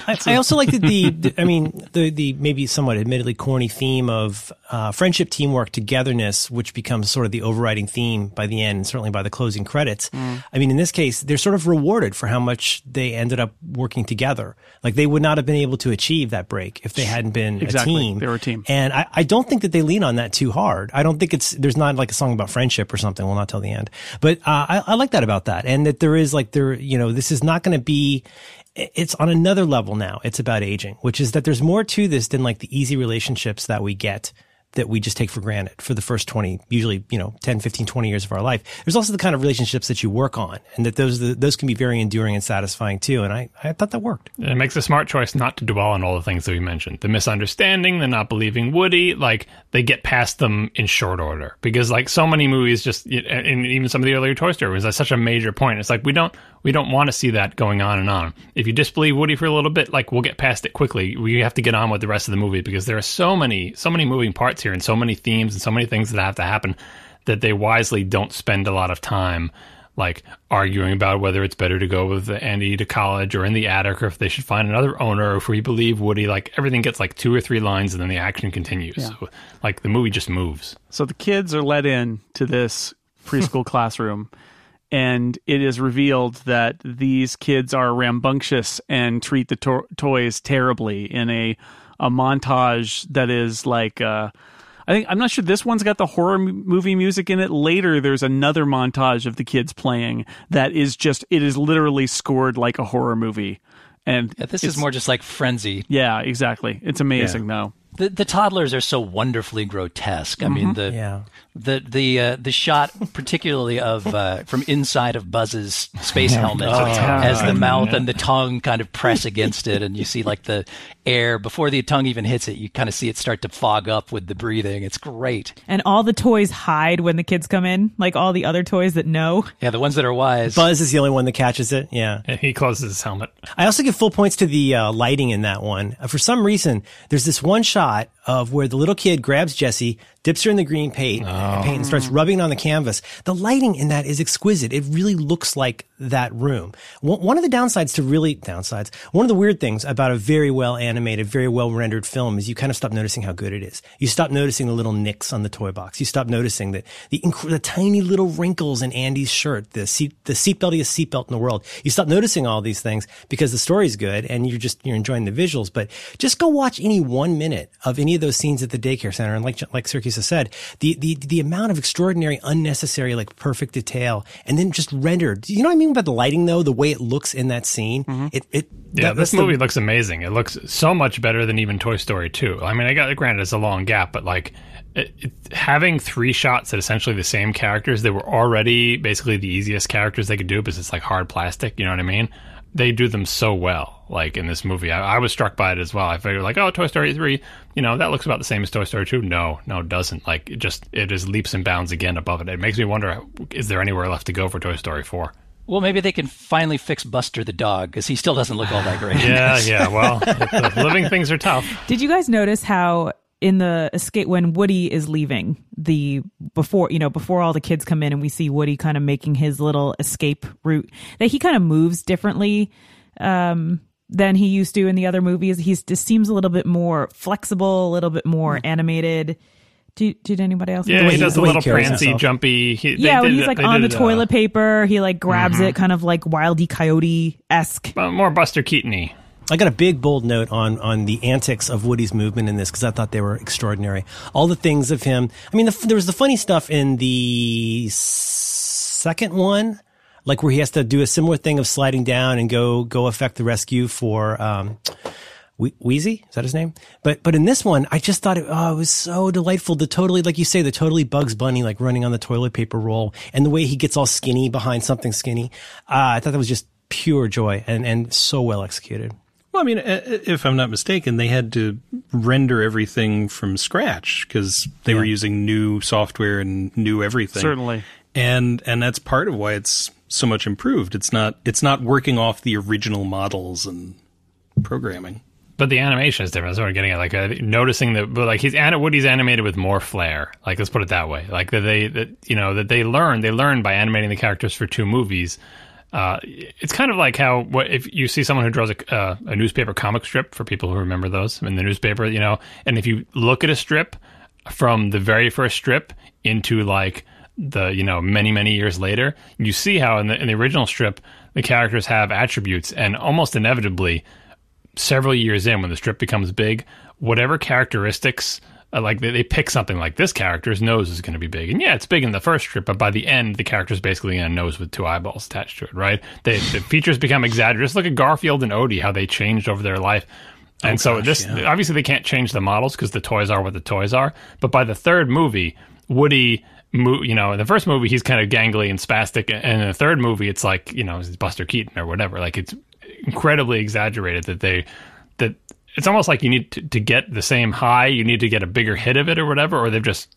I, I [LAUGHS] also like that the, the- I mean, the the maybe somewhat admittedly corny theme of uh, friendship, teamwork, togetherness, which becomes sort of the overriding theme by the end, and certainly by the closing credits. I mean, in this case, they're sort of rewarded for how much they ended up working together. Like they would not have been able to achieve that break if they hadn't been Exactly. a team. They were a team. And I, I don't think that they lean on that too hard. I don't think it's there's not like a song about friendship or something. We'll not tell the end, but uh, I, I like that about that, and that there is like there you know this is not going to be. It's on another level now. It's about aging, which is that there's more to this than like the easy relationships that we get that we just take for granted for the first 20, usually, you know, 10, 15, 20 years of our life. There's also the kind of relationships that you work on and that those, those can be very enduring and satisfying too. And I, I thought that worked. It makes a smart choice not to dwell on all the things that we mentioned. The misunderstanding, the not believing Woody, like they get past them in short order. Because like so many movies just and even some of the earlier Toy Story was such a major point. It's like we don't we don't want to see that going on and on. If you disbelieve Woody for a little bit, like we'll get past it quickly. We have to get on with the rest of the movie because there are so many so many moving parts here and so many themes and so many things that have to happen that they wisely don't spend a lot of time like arguing about whether it's better to go with Andy to college or in the attic or if they should find another owner or if we believe Woody like everything gets like two or three lines and then the action continues. So like the movie just moves. So the kids are let in to this preschool [LAUGHS] classroom, and it is revealed that these kids are rambunctious and treat the to- toys terribly in a a montage that is like. Uh, I think I'm not sure this one's got the horror m- movie music in it. Later, there's another montage of the kids playing that is just it is literally scored like a horror movie, and Yeah, this is more just like frenzy. yeah, exactly. It's amazing though. The, the toddlers are so wonderfully grotesque. I mean, the Yeah. the the uh, the shot, particularly of uh, from inside of Buzz's space helmet, as the mouth and the tongue kind of press against it, and you see like the air before the tongue even hits it. You kind of see it start to fog up with the breathing. It's great. And all the toys hide when the kids come in, like all the other toys that know. Yeah, the ones that are wise. Buzz is the only one that catches it. Yeah. And he closes his helmet. I also give full points to the uh, lighting in that one. Uh, for some reason, there's this one shot not of where the little kid grabs Jessie, dips her in the green paint, oh. paint and starts rubbing it on the canvas. The lighting in that is exquisite. It really looks like that room. One one of the downsides to really downsides, one of the weird things about a very well animated, very well rendered film is you kind of stop noticing how good it is. You stop noticing the little nicks on the toy box. You stop noticing that the, inc- the tiny little wrinkles in Andy's shirt, the seat, the seatbeltiest seatbelt in the world. You stop noticing all these things because the story's good and you're just, you're enjoying the visuals. But just go watch any one minute of any of those scenes at the daycare center. And like, like Siracusa has said, the, the, the amount of extraordinary, unnecessary, like perfect detail and then just rendered. You know what I mean by the lighting though? The way it looks in that scene. Mm-hmm. It, it, Yeah, that- this that's the- movie looks amazing. It looks so much better than even Toy Story 2. I mean, I got granted it's a long gap, but like it, it, having three shots at essentially the same characters that were already basically the easiest characters they could do because it's like hard plastic. You know what I mean? They do them so well. Like in this movie, I, I was struck by it as well. I figured like, oh, Toy Story 3, you know, that looks about the same as Toy Story 2. No, no, it doesn't. Like it just it is leaps and bounds again above it. It makes me wonder: is there anywhere left to go for Toy Story 4? Well, maybe they can finally fix Buster the dog because he still doesn't look all that great. Yeah, yeah. Well, [LAUGHS] the living things are tough. Did you guys notice how in the escape when Woody is leaving the before you know before all the kids come in and we see Woody kind of making his little escape route that he kind of moves differently um, than he used to in the other movies. He just seems a little bit more flexible, a little bit more animated. Did, did anybody else? Yeah, he he- does a little carries prancy, himself. jumpy. He, they yeah, when did he's like they on the did, uh, toilet paper, he like grabs it, kind of like Wildy Coyote esque. more Buster Keaton-y. I got a big bold note on on the antics of Woody's movement in this because I thought they were extraordinary. All the things of him. I mean, the, there was the funny stuff in the second one, like where he has to do a similar thing of sliding down and go go affect the rescue for um, Wheezy. Is that his name? But but in this one, I just thought it, oh, it was so delightful. The totally, like you say, the totally Bugs Bunny, like running on the toilet paper roll, and the way he gets all skinny behind something skinny. Uh, I thought that was just pure joy and and so well executed. Well, I mean, if I'm not mistaken, they had to render everything from scratch because they were using new software and new everything. Certainly. and and that's part of why it's so much improved. It's not it's not working off the original models and programming. But the animation is different. That's what I'm getting at. Like uh, noticing that, but like he's Woody's animated with more flair. Like let's put it that way. Like that they that you know that they learn they learn by animating the characters for two movies. Uh, it's kind of like how what if you see someone who draws a, uh, a newspaper comic strip for people who remember those in the newspaper, you know, and if you look at a strip from the very first strip into like the you know many many years later, you see how in the in the original strip the characters have attributes and almost inevitably several years in when the strip becomes big, whatever characteristics uh, like they, they pick something like this character's nose is going to be big, and yeah, it's big in the first strip, but by the end, the character's basically in a nose with two eyeballs attached to it, right? They, the [SIGHS] features become exaggerated. Just look at Garfield and Odie, how they changed over their life. And so this obviously they can't change the models because the toys are what the toys are. But by the third movie, Woody, you know, in the first movie he's kind of gangly and spastic, and in the third movie it's like you know it's Buster Keaton or whatever. Like it's incredibly exaggerated that they that it's almost like you need to, to get the same high, you need to get a bigger hit of it or whatever, or they're just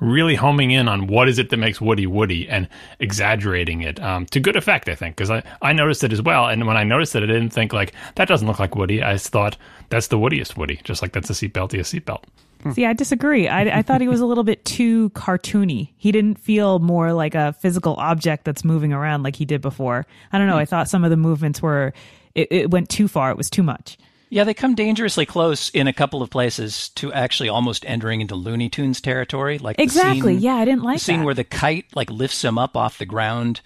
really homing in on what is it that makes Woody Woody and exaggerating it um, to good effect, I think, because I, I noticed it as well. And when I noticed it, I didn't think like that doesn't look like Woody. I thought that's the Woodiest Woody, just like that's a seatbeltiest seatbelt. See, I disagree. I, I thought he was a little bit too cartoony. He didn't feel more like a physical object that's moving around like he did before. I don't know. I thought some of the movements were, it, it went too far. It was too much. Yeah, they come dangerously close in a couple of places to actually almost entering into Looney Tunes territory. Like the Exactly. scene- Yeah, I didn't like the scene that. where the kite like lifts him up off the ground,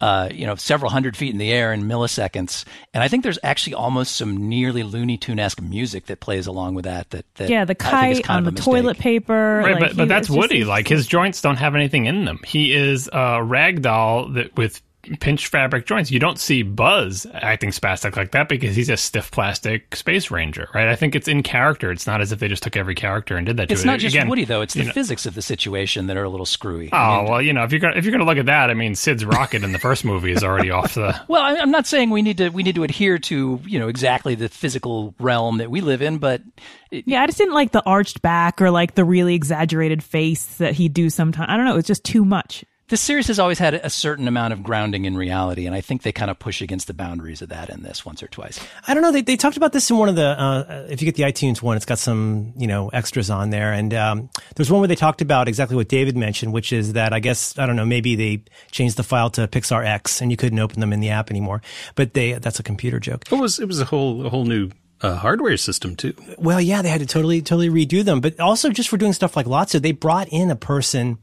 uh, you know, several hundred feet in the air in milliseconds. And I think there's actually almost some nearly Looney Tune esque music that plays along with that. That, that Yeah, the I think is kite kind on of the a toilet paper. Right, like, but, he- but that's it's just- Woody. Like his joints don't have anything in them. He is a rag doll that with pinched fabric joints. You don't see Buzz acting spastic like that because he's a stiff plastic space ranger, right? I think it's in character. It's not as if they just took every character and did that to It's it. not just Again, Woody though; it's the know- physics of the situation that are a little screwy. Oh I mean, well, you know, if you're gonna if you're gonna look at that, I mean, Sid's rocket in the first movie is already off the. [LAUGHS] Well, I- I'm not saying we need to we need to adhere to you know exactly the physical realm that we live in, but Yeah, I just didn't like the arched back or like the really exaggerated face that he'd do sometimes. I don't know. It's just too much. This series has always had a certain amount of grounding in reality, and I think they kind of push against the boundaries of that in this once or twice. I don't know. They, they talked about this in one of the, uh, if you get the iTunes one, it's got some, you know, extras on there. And, um, there's one where they talked about exactly what David mentioned, which is that I guess, I don't know, maybe they changed the file to Pixar X and you couldn't open them in the app anymore. But they, that's a computer joke. It was it was a whole a whole new uh, hardware system too. Well, yeah, they had to totally, totally redo them. But also just for doing stuff like Lotso, they brought in a person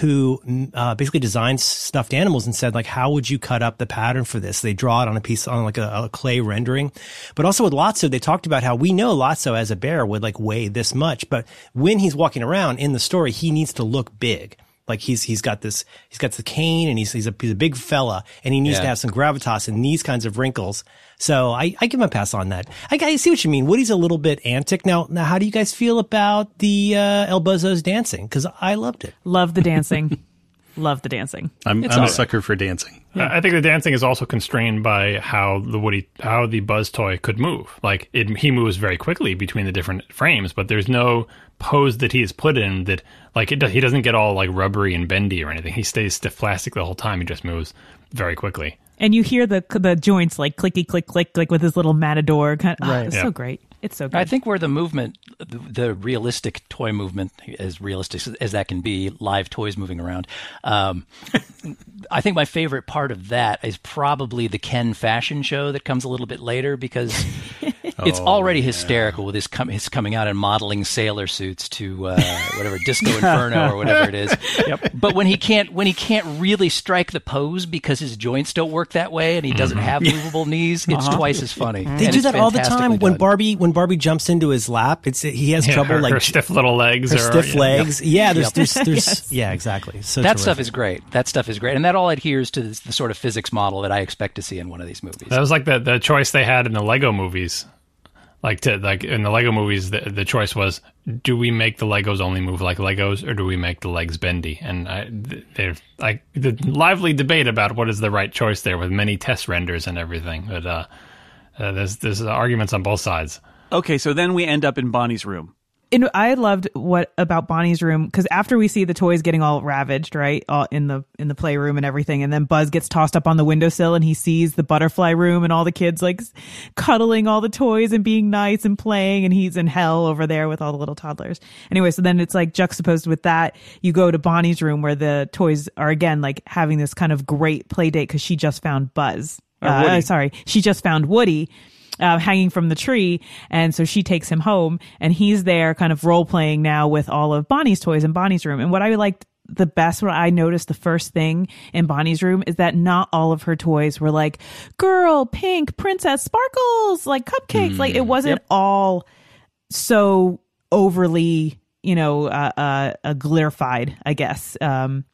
who uh, basically designs stuffed animals and said like, how would you cut up the pattern for this? They draw it on a piece on like a, a clay rendering. But also with Lotso, they talked about how we know Lotso as a bear would like weigh this much, but when he's walking around in the story, he needs to look big. Like he's he's got this he's got the cane and he's he's a he's a big fella and he needs to have some gravitas and these kinds of wrinkles. So I, I give him a pass on that. I, I see what you mean. Woody's a little bit antic now. Now, how do you guys feel about the uh, El Buzzo's dancing? Because I loved it. Love the dancing. [LAUGHS] love the dancing. I'm, I'm a all right. sucker for dancing. I think the dancing is also constrained by how the Woody, how the Buzz toy could move. Like it, he moves very quickly between the different frames, but there's no pose that he is put in that, like it, he doesn't get all like rubbery and bendy or anything. He stays stiff plastic the whole time. He just moves very quickly. And you hear the the joints like clicky click click like with his little matador kind of. Right. it's Yeah. so great. It's so good. I think where the movement, the, the realistic toy movement, as realistic as that can be, live toys moving around. Um, I think my favorite part of that is probably the Ken fashion show that comes a little bit later because [LAUGHS] it's already hysterical with his, com- his coming out and modeling sailor suits to uh, whatever Disco Inferno or whatever it is. [LAUGHS] But when he can't when he can't really strike the pose because his joints don't work that way and he doesn't have movable knees, it's twice as funny. They And do that all the time when done. Barbie when Barbie jumps into his lap. It's he has Yeah, trouble her, like her stiff little legs, her or stiff yeah. legs. Yeah, there's Yep. there's, there's [LAUGHS] yeah exactly. So that stuff is great. That stuff is great, and that all adheres to this, the sort of physics model that I expect to see in one of these movies. That was like the the choice they had in the Lego movies. Like to like in the Lego movies, the the choice was: do we make the Legos only move like Legos, or do we make the legs bendy? And I, there's like the lively debate about what is the right choice there, with many test renders and everything. But uh, uh, there's there's arguments on both sides. Okay, so then we end up in Bonnie's room. And I loved what about Bonnie's room because after we see the toys getting all ravaged, right, all in the in the playroom and everything, and then Buzz gets tossed up on the windowsill and he sees the butterfly room and all the kids like cuddling all the toys and being nice and playing, and he's in hell over there with all the little toddlers. Anyway, so then it's like juxtaposed with that, you go to Bonnie's room where the toys are again like having this kind of great play date because she just found Buzz. Uh, sorry, she just found Woody uh, hanging from the tree. And so she takes him home and he's there kind of role playing now with all of Bonnie's toys in Bonnie's room. And what I liked the best, what I noticed the first thing in Bonnie's room is that not all of her toys were like girl, pink, princess, sparkles, like cupcakes. like it wasn't all so overly, you know, uh, uh, uh, glitterified, I guess. Um,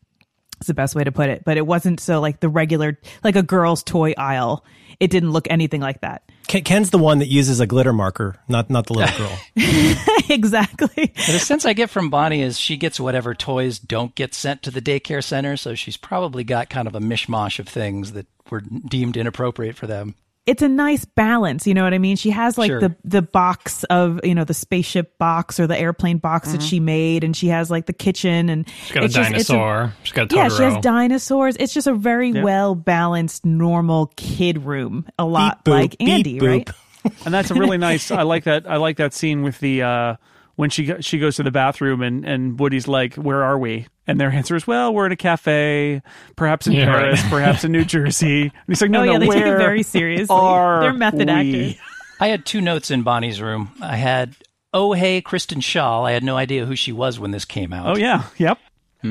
it's the best way to put it. But it wasn't so like the regular, like a girl's toy aisle. It didn't look anything like that. Ken's the one that uses a glitter marker, not not the little girl. [LAUGHS] exactly. the sense I get from Bonnie is she gets whatever toys don't get sent to the daycare center, so she's probably got kind of a mishmash of things that were deemed inappropriate for them. It's a nice balance, you know what I mean? She has like Sure. the the box of, you know, the spaceship box or the airplane box Mm-hmm. that she made and she has like the kitchen and She's got a it's just- it's dinosaur. She's got a yeah, she has dinosaurs. It's just a very well balanced, normal kid room. A lot Beep, boop, like Andy, boop. right? [LAUGHS] and that's a really nice. I like that. I like that scene with the uh, when she go- she goes to the bathroom and and Woody's like, "Where are we?" And their answer is, "Well, we're in a cafe, perhaps in Yeah, right. Paris, perhaps in New [LAUGHS] Jersey." And he's like, "No, oh no, yeah, they take it very seriously. are They're method we?" actors. I had two notes in Bonnie's room. I had, oh, hey, Kristen Schaal. I had no idea who she was when this came out. Oh yeah, yep.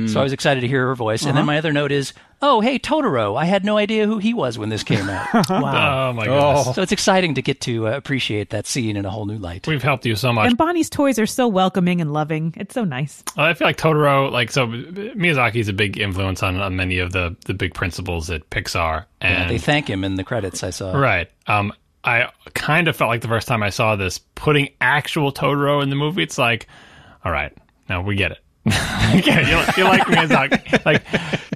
So I was excited to hear her voice. And then my other note is, oh, hey, Totoro. I had no idea who he was when this came out. [LAUGHS] Wow. Oh my goodness. so it's exciting to get to uh, appreciate that scene in a whole new light. We've helped you so much. And Bonnie's toys are so welcoming and loving. It's so nice. I feel like Totoro, like so, Miyazaki's a big influence on, on many of the the big principles at Pixar, and They thank him in the credits I saw. right. Um, I kind of felt like the first time I saw this, putting actual Totoro in the movie, it's like, all right, now we get it. [LAUGHS] yeah, you, you like Miyazaki. Like,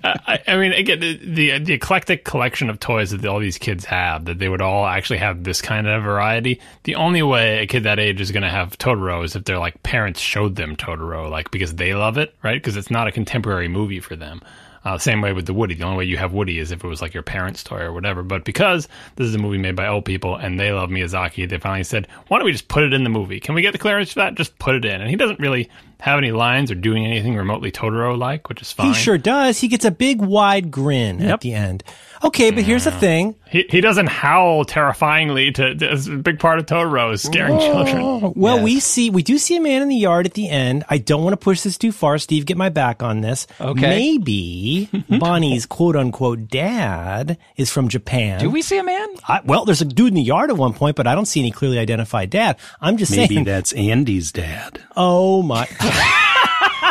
I, I mean, again, the, the the eclectic collection of toys that all these kids have, that they would all actually have this kind of variety. The only way a kid that age is going to have Totoro is if their like parents showed them Totoro, like because they love it, right? Because it's not a contemporary movie for them. Uh, same way with the Woody. The only way you have Woody is if it was like your parents' toy or whatever. But because this is a movie made by old people and they love Miyazaki, they finally said, "Why don't we just put it in the movie? Can we get the clearance for that? Just put it in." And he doesn't really have any lines or doing anything remotely Totoro-like, which is fine. He sure does. He gets a big wide grin at the end. Okay, but here's the thing. He, he doesn't howl terrifyingly. To, to it's a big part of Totoro is scaring children. Well, Yes. we see we do see a man in the yard at the end. I don't want to push this too far. Steve, get my back on this. Okay. Maybe [LAUGHS] Bonnie's quote unquote dad is from Japan. Do we see a man? I, well, there's a dude in the yard at one point, but I don't see any clearly identified dad. I'm just Maybe saying. that's Andy's dad. Oh my! [LAUGHS] [LAUGHS]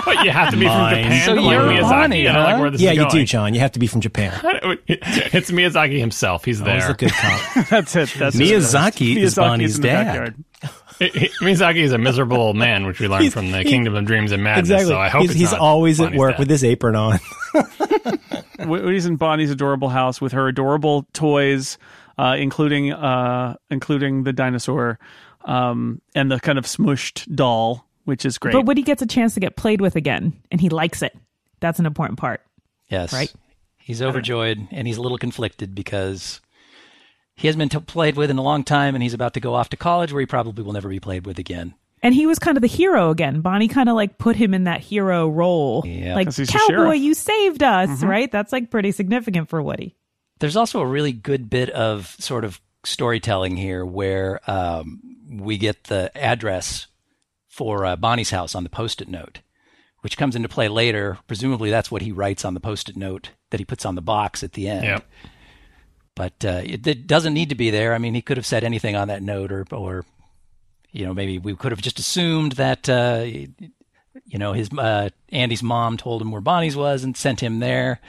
But you have to be from Japan So to like you're Miyazaki. Bonnie, I don't like huh? where this yeah, is you going. do, John. You have to be from Japan. [LAUGHS] It's Miyazaki himself. He's Always there. a good cop. [LAUGHS] That's it. That's Miyazaki is Miyazaki's Bonnie's dad. backyard. He- he- Miyazaki is a miserable old man, which we learned He's- from the he- Kingdom of Dreams and Madness. exactly. So I hope he's he's not always at work dad. with his apron on. he's in Bonnie's adorable house with her adorable toys, uh, including uh, including the dinosaur um, and the kind of smushed doll, which is great. But Woody gets a chance to get played with again, and he likes it. That's an important part. Yes. Right. He's overjoyed and he's a little conflicted because he hasn't been t- played with in a long time and he's about to go off to college where he probably will never be played with again. And he was kind of the hero again. Bonnie kind of like put him in that hero role. Yeah. Like, 'Cause he's the cowboy, you saved us, right? That's like pretty significant for Woody. There's also a really good bit of sort of storytelling here where um, we get the address for uh, Bonnie's house on the post it note, which comes into play later. Presumably, that's what he writes on the post it note that he puts on the box at the end. Yep. But uh, it, it doesn't need to be there. I mean, he could have said anything on that note, or, or you know, maybe we could have just assumed that, uh, you know, his uh, Andy's mom told him where Bonnie's was and sent him there.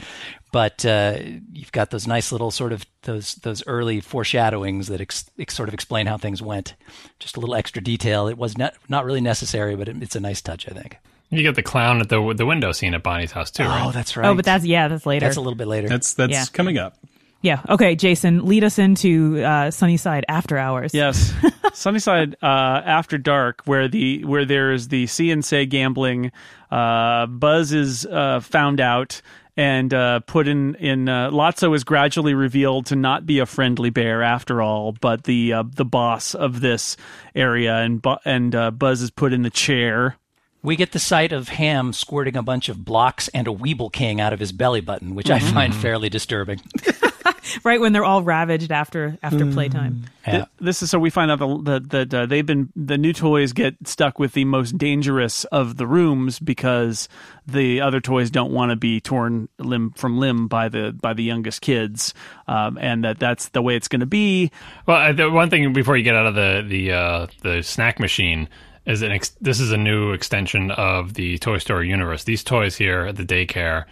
But uh, you've got those nice little sort of those those early foreshadowings that ex, ex, sort of explain how things went. Just a little extra detail. It was not not really necessary, but it, it's a nice touch, I think. You get the clown at the the window scene at Bonnie's house too, right? Oh, that's right. Oh, but that's yeah, that's later. that's a little bit later. That's that's Yeah. coming up. yeah. Okay, Jason, lead us into uh, Sunnyside after hours. Yes, [LAUGHS] Sunnyside uh, After Dark, where the where there's the see and say gambling. Uh, Buzz is uh, found out and uh, put in in. Uh, Lotso is gradually revealed to not be a friendly bear after all, but the uh, the boss of this area, and Bu- and uh, Buzz is put in the chair. We get the sight of Ham squirting a bunch of blocks and a Weeble King out of his belly button, which I find fairly disturbing. [LAUGHS] [LAUGHS] Right when they're all ravaged after after playtime. Yeah. This is so we find out the- that that uh, they've been the new toys get stuck with the most dangerous of the rooms because the other toys don't want to be torn limb from limb by the by the youngest kids, um, and that that's the way it's going to be. Well, uh, the one thing before you get out of the the uh, the snack machine is an ex- this is a new extension of the Toy Story universe. These toys here at the daycare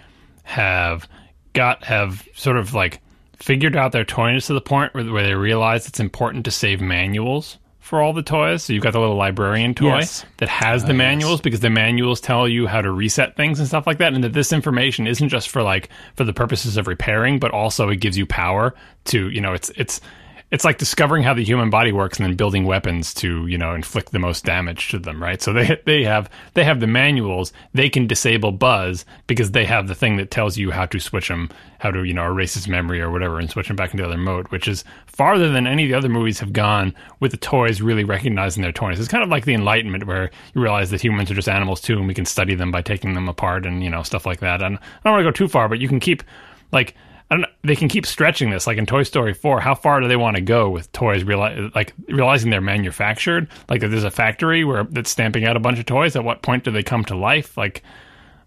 have got have sort of like figured out their toyness to the point where, where they realize it's important to save manuals for all the toys. So you've got the little librarian toy Yes. that has ah, the manuals because the manuals tell you how to reset things and stuff like that and that this information isn't just for like for the purposes of repairing but also it gives you power to you know it's it's it's like discovering how the human body works and then building weapons to you know inflict the most damage to them right? So they [LAUGHS] they have they have the manuals. They can disable buzz because they have the thing that tells you how to switch them how to you know erase his memory or whatever and switch him back into the other mode which is farther than any of the other movies have gone with the toys really recognizing their toys. It's kind of like the enlightenment where you realize that humans are just animals too and we can study them by taking them apart and you know stuff like that. And i don't want to go too far but you can keep like I don't know, they can keep stretching this like in Toy Story 4 how far do they want to go with toys reali- like realizing they're manufactured like that there's a factory where that's stamping out a bunch of toys at what point do they come to life like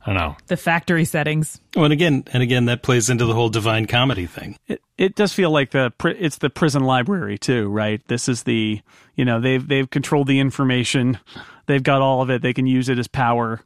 I don't know The factory settings. Well, and again, and again, that plays into the whole divine comedy thing. It, it does feel like the pri- it's the prison library too, right? This is the you know they've they've controlled the information, they've got all of it. They can use it as power.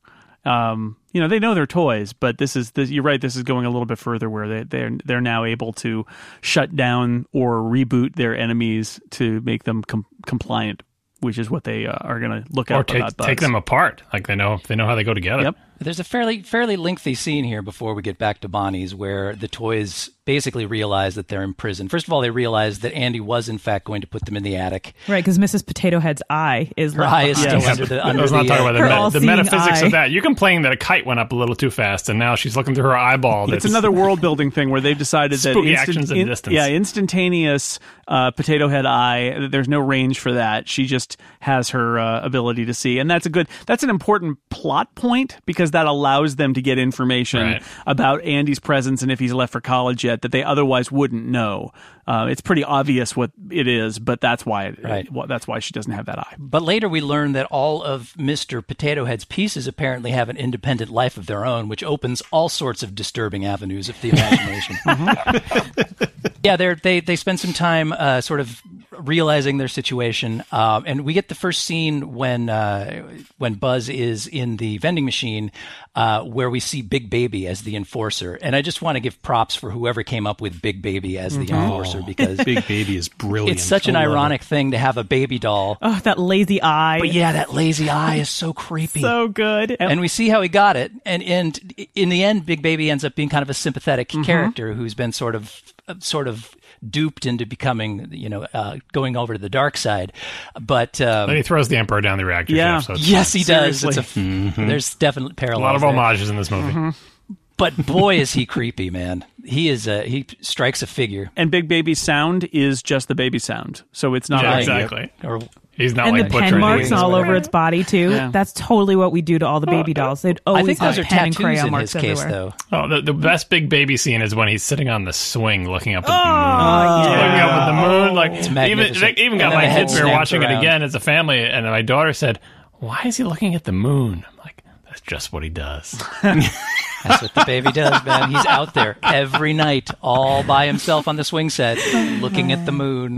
Um, you know they know they're toys, but this is this, you're right. This is going a little bit further where they they're they're now able to shut down or reboot their enemies to make them com- compliant, which is what they uh, are going to look at. or take about take them apart like they know they know how they go together Yep. There's a fairly fairly lengthy scene here before we get back to Bonnie's where the toys basically realize that they're in prison. First of all, they realize that Andy was in fact going to put them in the attic. Right, because Mrs. Potato Head's eye is Her eye is behind. still under the under Let's not the, talk uh, about the, her met- the metaphysics eye. of that. You complain that a kite went up a little too fast, and now she's looking through her eyeball. It's another world building thing where they've decided that Spooky actions in distance. yeah, instantaneous uh, potato head eye. There's no range for that. She just has her uh, ability to see, and that's a good. That's an important plot point because that allows them to get information Right. about Andy's presence and if he's left for college yet that they otherwise wouldn't know. Uh, it's pretty obvious what it is, but that's why. It, Right. well, that's why she doesn't have that eye. But later we learn that all of Mr. Potato Head's pieces apparently have an independent life of their own, which opens all sorts of disturbing avenues of the imagination. [LAUGHS] [LAUGHS] yeah, they're, they they spend some time uh, sort of realizing their situation, um, and we get the first scene when uh, when Buzz is in the vending machine. uh, where we see Big Baby as the enforcer. And I just want to give props for whoever came up with Big Baby as the enforcer because [LAUGHS] Big Baby is brilliant. it's such an I ironic thing to have a baby doll. Oh, that lazy eye. But yeah, that lazy eye is so creepy. so good. and we see how he got it, and and in the end, Big Baby ends up being kind of a sympathetic character who's been sort of sort of duped into becoming, you know, uh, going over to the dark side. But um, he throws the emperor down the reactor Yeah. shaft. So yes, he does. It's a, Seriously. There's definitely parallels. a lot of there. homages in this movie. But boy, is he creepy, man. He is. A, he strikes a figure. and Big Baby sound is just the baby sound, so it's not Yeah, like exactly. Or He's not and like the butchering pen marks wings, all but- over its body too. Yeah. That's totally what we do to all the baby dolls. They'd I always think those have are pen and tattoos crayon in marks his case, everywhere. though. Oh, the, the best big baby scene is when he's sitting on the swing looking up at the oh, moon. Oh, Looking up at the oh. moon. Like even, magnificent. they even got And then my the head kids. We were snaps watching around. it again as a family, and my daughter said, "Why is he looking at the moon?" I'm like, "That's just what he does." [LAUGHS] That's what the baby does, man. He's out there every night, all by himself on the swing set, looking at the moon.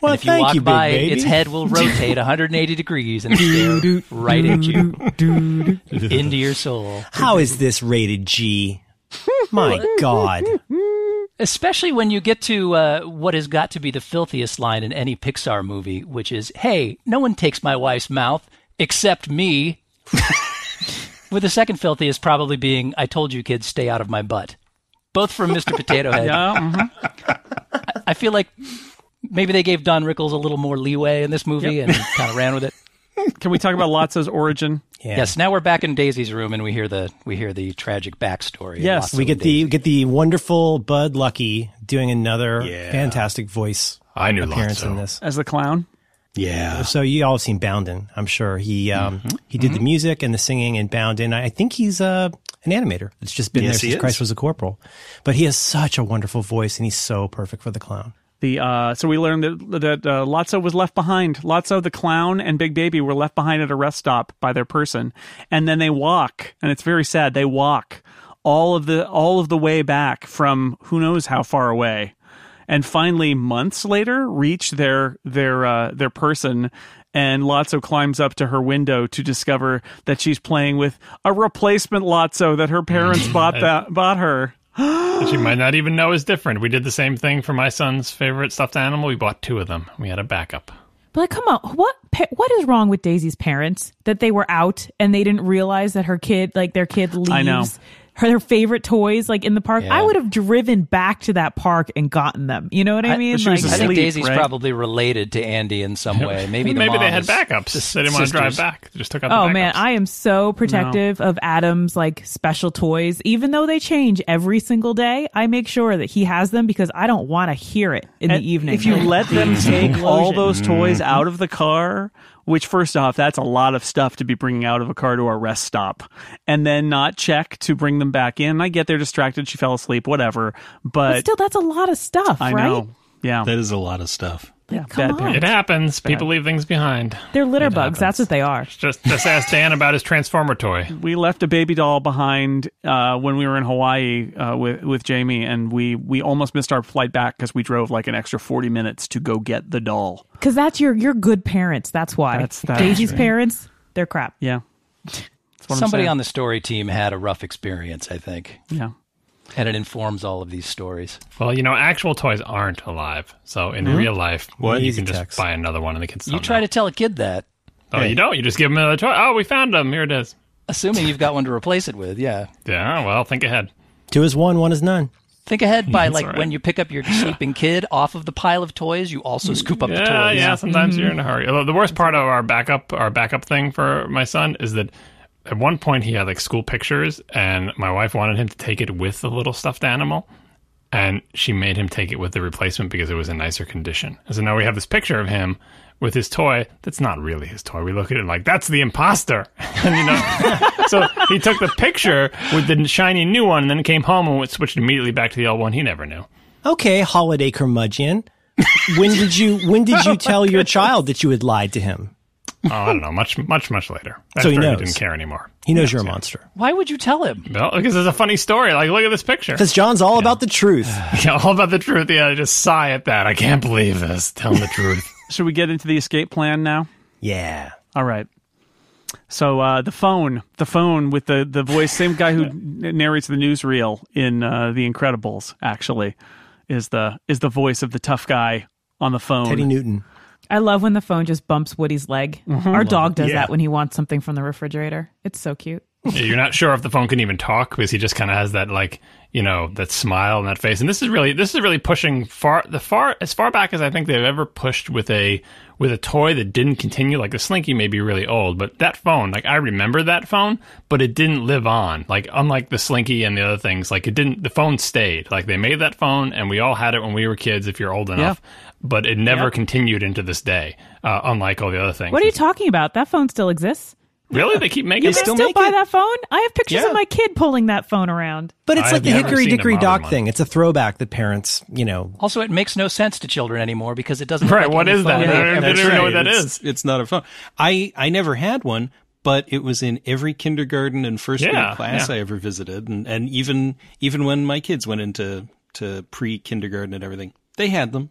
Well, and if you thank walk you, by, Baby. its head will rotate [LAUGHS] 180 degrees and stare right at you into your soul. How is this rated G? My God. Especially when you get to uh, what has got to be the filthiest line in any Pixar movie, which is, "Hey, no one takes my wife's mouth except me." [LAUGHS] With the second filthiest probably being, "I told you kids, stay out of my butt." Both from Mr. Potato Head. [LAUGHS] yeah, mhm. I feel like maybe they gave Don Rickles a little more leeway in this movie and kind of ran with it. [LAUGHS] Can we talk about Lotso's origin? Yeah. Yes, now we're back in Daisy's room and we hear the we hear the tragic backstory. Yes, We get the we get the wonderful Bud Luckey doing another Yeah. fantastic voice I knew appearance Lotso. in this. As the clown? Yeah. So you all have seen Boundin', I'm sure. He um, he did the music and the singing in Boundin'. I I think he's uh, an animator. It's just been Yes, there he since is. Christ was a corporal. But he has such a wonderful voice, and he's so perfect for the clown. The uh, so we learned that that uh, Lotso was left behind. Lotso the clown and Big Baby were left behind at a rest stop by their person, and then they walk, and it's very sad. They walk all of the all of the way back from who knows how far away, and finally months later reach their their uh, their person. And Lotso climbs up to her window to discover that she's playing with a replacement Lotso that her parents [LAUGHS] bought that bought her. that she might not even know is different. We did the same thing for my son's favorite stuffed animal. We bought two of them. We had a backup. But like, come on, what pa- what is wrong with Daisy's parents that they were out and they didn't realize that her kid, like their kid, leaves I know. Her their favorite toys like in the park? Yeah. I would have driven back to that park and gotten them. You know what I, mean? she was Like, I think Daisy's right? probably related to Andy in some way. Maybe [LAUGHS] the Maybe mom they had backups. They didn't want to drive back. They just took out Oh backups. man, I am so protective of Adam's like special toys. Even though they change every single day, I make sure that he has them because I don't want to hear it in And the evening. If you [LAUGHS] let them [LAUGHS] take all those toys mm-hmm. out of the car, which first off, that's a lot of stuff to be bringing out of a car to a rest stop, and then not check to bring them back in. I get they're distracted. She fell asleep, whatever. but But still, that's a lot of stuff, I right? know, yeah, That is a lot of stuff. Yeah, come bad on. parents. It happens. People leave things behind. They're litter It bugs. That's what they are. Just just ask Dan about his Transformer toy. [LAUGHS] We left a baby doll behind uh, when we were in Hawaii uh, with with Jamie, and we we almost missed our flight back because we drove like an extra forty minutes to go get the doll. Because that's your your good parents. That's why. That's- that's Daisy's right. parents, they're crap. Yeah, That's what I'm Somebody saying. on the story team had a rough experience, I think, yeah. And it informs all of these stories. Well, you know, actual toys aren't alive. So in real life, What? you Easy can just buy another one and the kids You try know. to tell a kid that, Oh, you don't. You just give them another toy. Oh, we found them. Here it is. assuming you've got one to replace it with. Yeah. Yeah. Well, think ahead. Two is one, one is none. Think ahead by That's like all right. when you pick up your sleeping kid off of the pile of toys, you also scoop up the Yeah, toys. yeah. Sometimes you're mm-hmm. in a hurry. Although the worst part of our backup, our backup thing for my son is that at one point he had like school pictures, and my wife wanted him to take it with the little stuffed animal, and she made him take it with the replacement because it was in nicer condition. And so now we have this picture of him with his toy that's not really his toy. We look at it like that's the imposter, [LAUGHS] and you know. [LAUGHS] so he took the picture with the shiny new one, and then came home and switched immediately back to the old one. He never knew. Okay, holiday curmudgeon. when did you when did you [LAUGHS] oh tell your child that you had lied to him? Oh, I don't know. Much, much, much later. So he After knows. didn't care anymore. He knows you're a monster. Why would you tell him? No, because it's a funny story. Like, look at this picture. Because John's all about the truth. [SIGHS] Yeah, all about the truth. Yeah, I just sigh at that. I can't believe this. Tell him the truth. [LAUGHS] Should we get into the escape plan now? Yeah. All right. So uh, the phone, the phone with the the voice, same guy who [LAUGHS] narrates the newsreel in uh, The Incredibles, actually, is the is the voice of the tough guy on the phone. Teddy Newton. I love when the phone just bumps Woody's leg. Mm-hmm. Our dog does Yeah. that when he wants something from the refrigerator. It's so cute. Yeah, You're not sure if the phone can even talk because he just kind of has that like you know that smile and that face. And this is really this is really pushing far the far as far back as I think they've ever pushed with a with a toy that didn't continue. Like the Slinky may be really old, but that phone, like I remember that phone, but it didn't live on. Like unlike the Slinky and the other things, like it didn't. The phone stayed. Like they made that phone, and we all had it when we were kids. If you're old enough. But it never Yep. continued into this day, uh, unlike all the other things. What are you talking about? That phone still exists. Really? They keep making You that? can still still make buy it? that phone. I have pictures Yeah. of my kid pulling that phone around. But it's I like the Hickory Dickory Dock one. thing. It's a throwback that parents, you know, Also, it makes no sense to children anymore because it doesn't. look Right, like what any is that? phone I they've don't- ever I don't seen. even know what that it's, is. It's not a phone. I I never had one, but it was in every kindergarten and first Yeah, grade class yeah. I ever visited, and and even even when my kids went into to pre kindergarten and everything, they had them.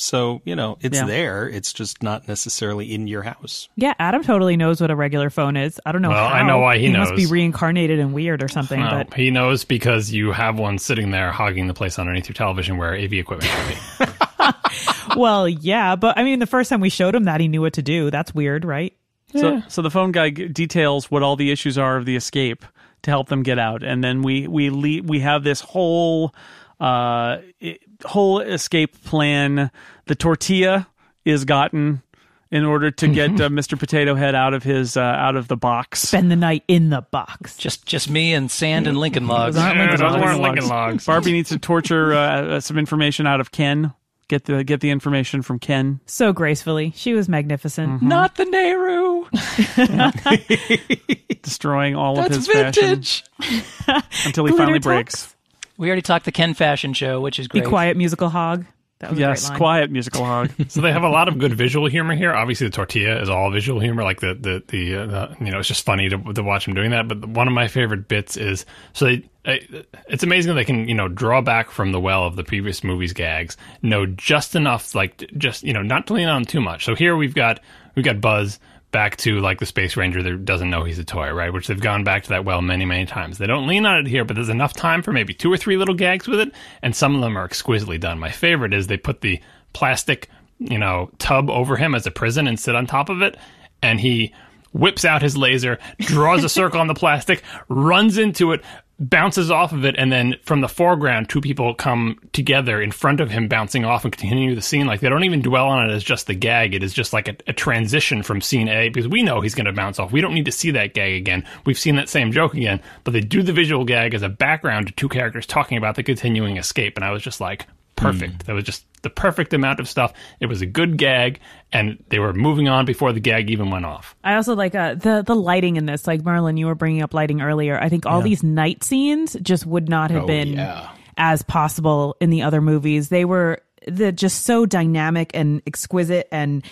So you know, it's Yeah. there. It's just not necessarily in your house. Yeah, Adam totally knows what a regular phone is. I don't know. Well, I know why he knows. must be reincarnated and weird or something. No, But he knows because you have one sitting there hogging the place underneath your television where AV equipment should be. [LAUGHS] [LAUGHS] well, yeah. But I mean, the first time we showed him that, he knew what to do. That's weird, right? So, so the phone guy g- details what all the issues are of the escape to help them get out, and then we we le- we have this whole uh i- whole escape plan. The tortilla is gotten in order to get [LAUGHS] uh, Mr. Potato Head out of his uh, out of the box. Spend the night in the box. Just, just me and sand and Lincoln logs. Those aren't Lincoln logs. Lincoln logs. Barbie needs to torture uh, uh, some information out of Ken. Get the get the information from Ken. So gracefully, she was magnificent. Not the Nehru. [LAUGHS] destroying all of That's his fashion [LAUGHS] until he Glitter finally tux. breaks. We already talked the Ken Fashion Show, which is great. Be quiet, musical hog. That was Yes, great quiet musical hog. [LAUGHS] so they have a lot of good visual humor here. Obviously, the tortilla is all visual humor. Like the the the, uh, the you know, it's just funny to to watch them doing that. But one of my favorite bits is so they. I- It's amazing that they can, you know, draw back from the well of the previous movies' gags, know just enough, like just you know, not to lean on too much. So here we've got we've got Buzz back to like the Space Ranger that doesn't know he's a toy, right? Which they've gone back to that well many, many times. They don't lean on it here, but there's enough time for maybe two or three little gags with it, and some of them are exquisitely done. My favorite is they put the plastic, you know, tub over him as a prison and sit on top of it, and he whips out his laser, draws a [LAUGHS] circle on the plastic, runs into it, bounces off of it, and then from the foreground, two people come together in front of him, bouncing off and continue the scene. Like they don't even dwell on it as just the gag. It is just like a, a transition from scene A because we know he's going to bounce off. We don't need to see that gag again. We've seen that same joke again, but they do the visual gag as a background to two characters talking about the continuing escape. And I was just like, perfect. That was just the perfect amount of stuff. It was a good gag, and they were moving on before the gag even went off. I also like uh, the the lighting in this. Like Merlin, you were bringing up lighting earlier. I think all these night scenes just would not have been yeah. as possible in the other movies. They were the just so dynamic and exquisite and.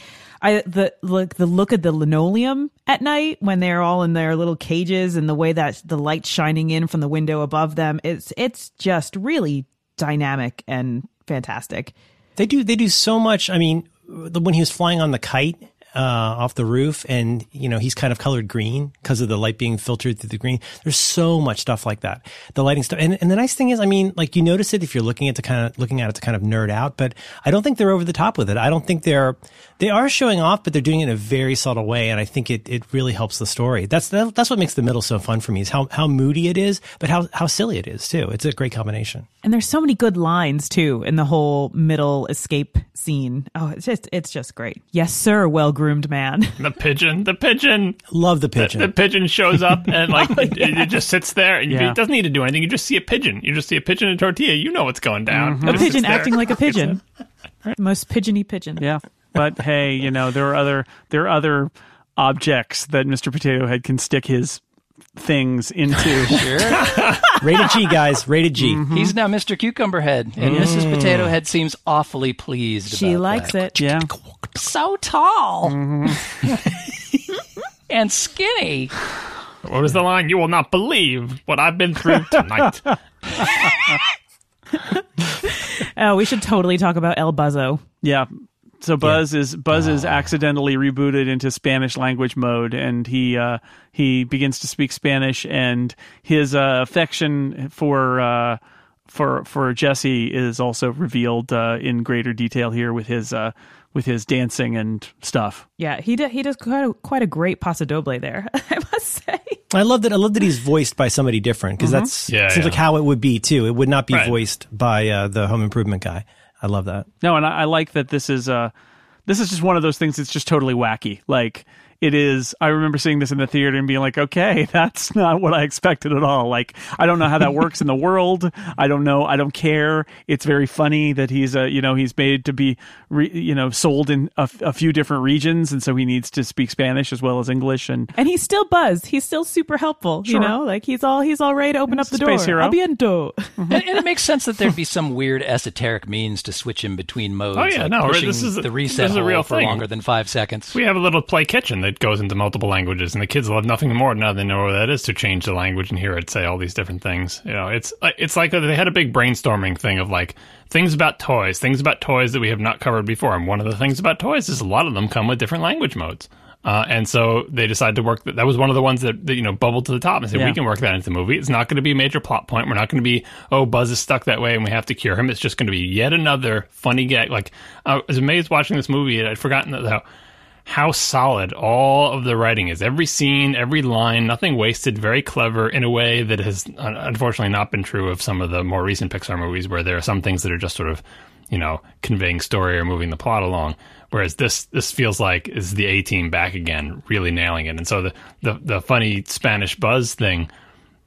I the look the look of the linoleum at night when they're all in their little cages and the way that the light shining in from the window above them it's it's just really dynamic and fantastic. They do they do so much. I mean, when he was flying on the kite uh, off the roof, and you know he's kind of colored green because of the light being filtered through the green. There's so much stuff like that. The lighting stuff, and, and the nice thing is, I mean, like you notice it if you're looking at to kind of looking at it to kind of nerd out. But I don't think they're over the top with it. I don't think they're they are showing off, but they're doing it in a very subtle way, and I think it it really helps the story. That's that, that's what makes the middle so fun for me is how how moody it is, but how how silly it is too. It's a great combination. And there's so many good lines too in the whole middle escape scene. Oh, it's just it's just great. Yes, sir, well groomed man. [LAUGHS] The pigeon, the pigeon, Love the pigeon. the pigeon shows up and like [LAUGHS] oh, it, it just sits there. And Yeah. It doesn't need to do anything. You just see a pigeon. You just see a pigeon and tortilla. You know what's going down. Mm-hmm. A It just pigeon acting like a pigeon. The [LAUGHS] most pigeony pigeon. Yeah, but hey, you know there are other there are other objects that Mr. Potato Head can stick his things into. [LAUGHS] Rated G, guys. Rated G. Mm-hmm. He's now Mr. Cucumber Head, and mm. Mrs. Potato Head seems awfully pleased. She about likes that. it. yeah, So tall mm-hmm. [LAUGHS] and skinny. What was the line? You will not believe what I've been through tonight. Oh, [LAUGHS] we should totally talk about El Buzzo. yeah. So Buzz is Buzz is accidentally rebooted into Spanish language mode, and he uh, he begins to speak Spanish, and his uh, affection for uh, for for Jesse is also revealed uh, in greater detail here with his uh, with his dancing and stuff. Yeah, he d- he does quite a, quite a great paso doble there. [LAUGHS] I must say. I love that. I love that he's voiced by somebody different because that's Yeah, seems yeah. like how it would be too. It would not be Right. voiced by uh, the Home Improvement guy. I love that. No, and I, I like that this is uh this is just one of those things that's just totally wacky. Like it is I remember seeing this in the theater and being like, okay, [LAUGHS] that's not what I expected at all. Like I don't know how that works in the world. I don't know. I don't care. It's very funny that he's uh you know he's made to be re, you know sold in a few different regions, and so he needs to speak Spanish as well as English. And And he's still Buzz. He's still super helpful. Sure. You know, like he's all he's all ready to open up the a door. space hero. Abiento. and, and it makes sense that there'd be some weird esoteric means to switch him between modes. Oh, yeah, like no, right, pushing this is a- the reset this is a real for thing. longer than five seconds. We have a little play kitchen that goes into multiple languages, and the kids love nothing more now they know what that is to change the language and hear it say all these different things. You know, it's uh, it's like they had a big brainstorming thing of like things about toys, things about toys that we have not covered before. And one of the things about toys is a lot of them come with different language modes. Uh, and so they decided to work. That, that was one of the ones that, that you know bubbled to the top and said Yeah. we can work that into the movie. It's not going to be a major plot point. We're not going to be oh Buzz is stuck that way and we have to cure him. It's just going to be yet another funny gag. Like I was amazed watching this movie and I'd forgotten that how how solid all of the writing is. Every scene, every line, nothing wasted, very clever in a way that has unfortunately not been true of some of the more recent Pixar movies where there are some things that are just sort of, you know, conveying story or moving the plot along. Whereas this this feels like is the A team back again, really nailing it. And so the, the, the funny Spanish buzz thing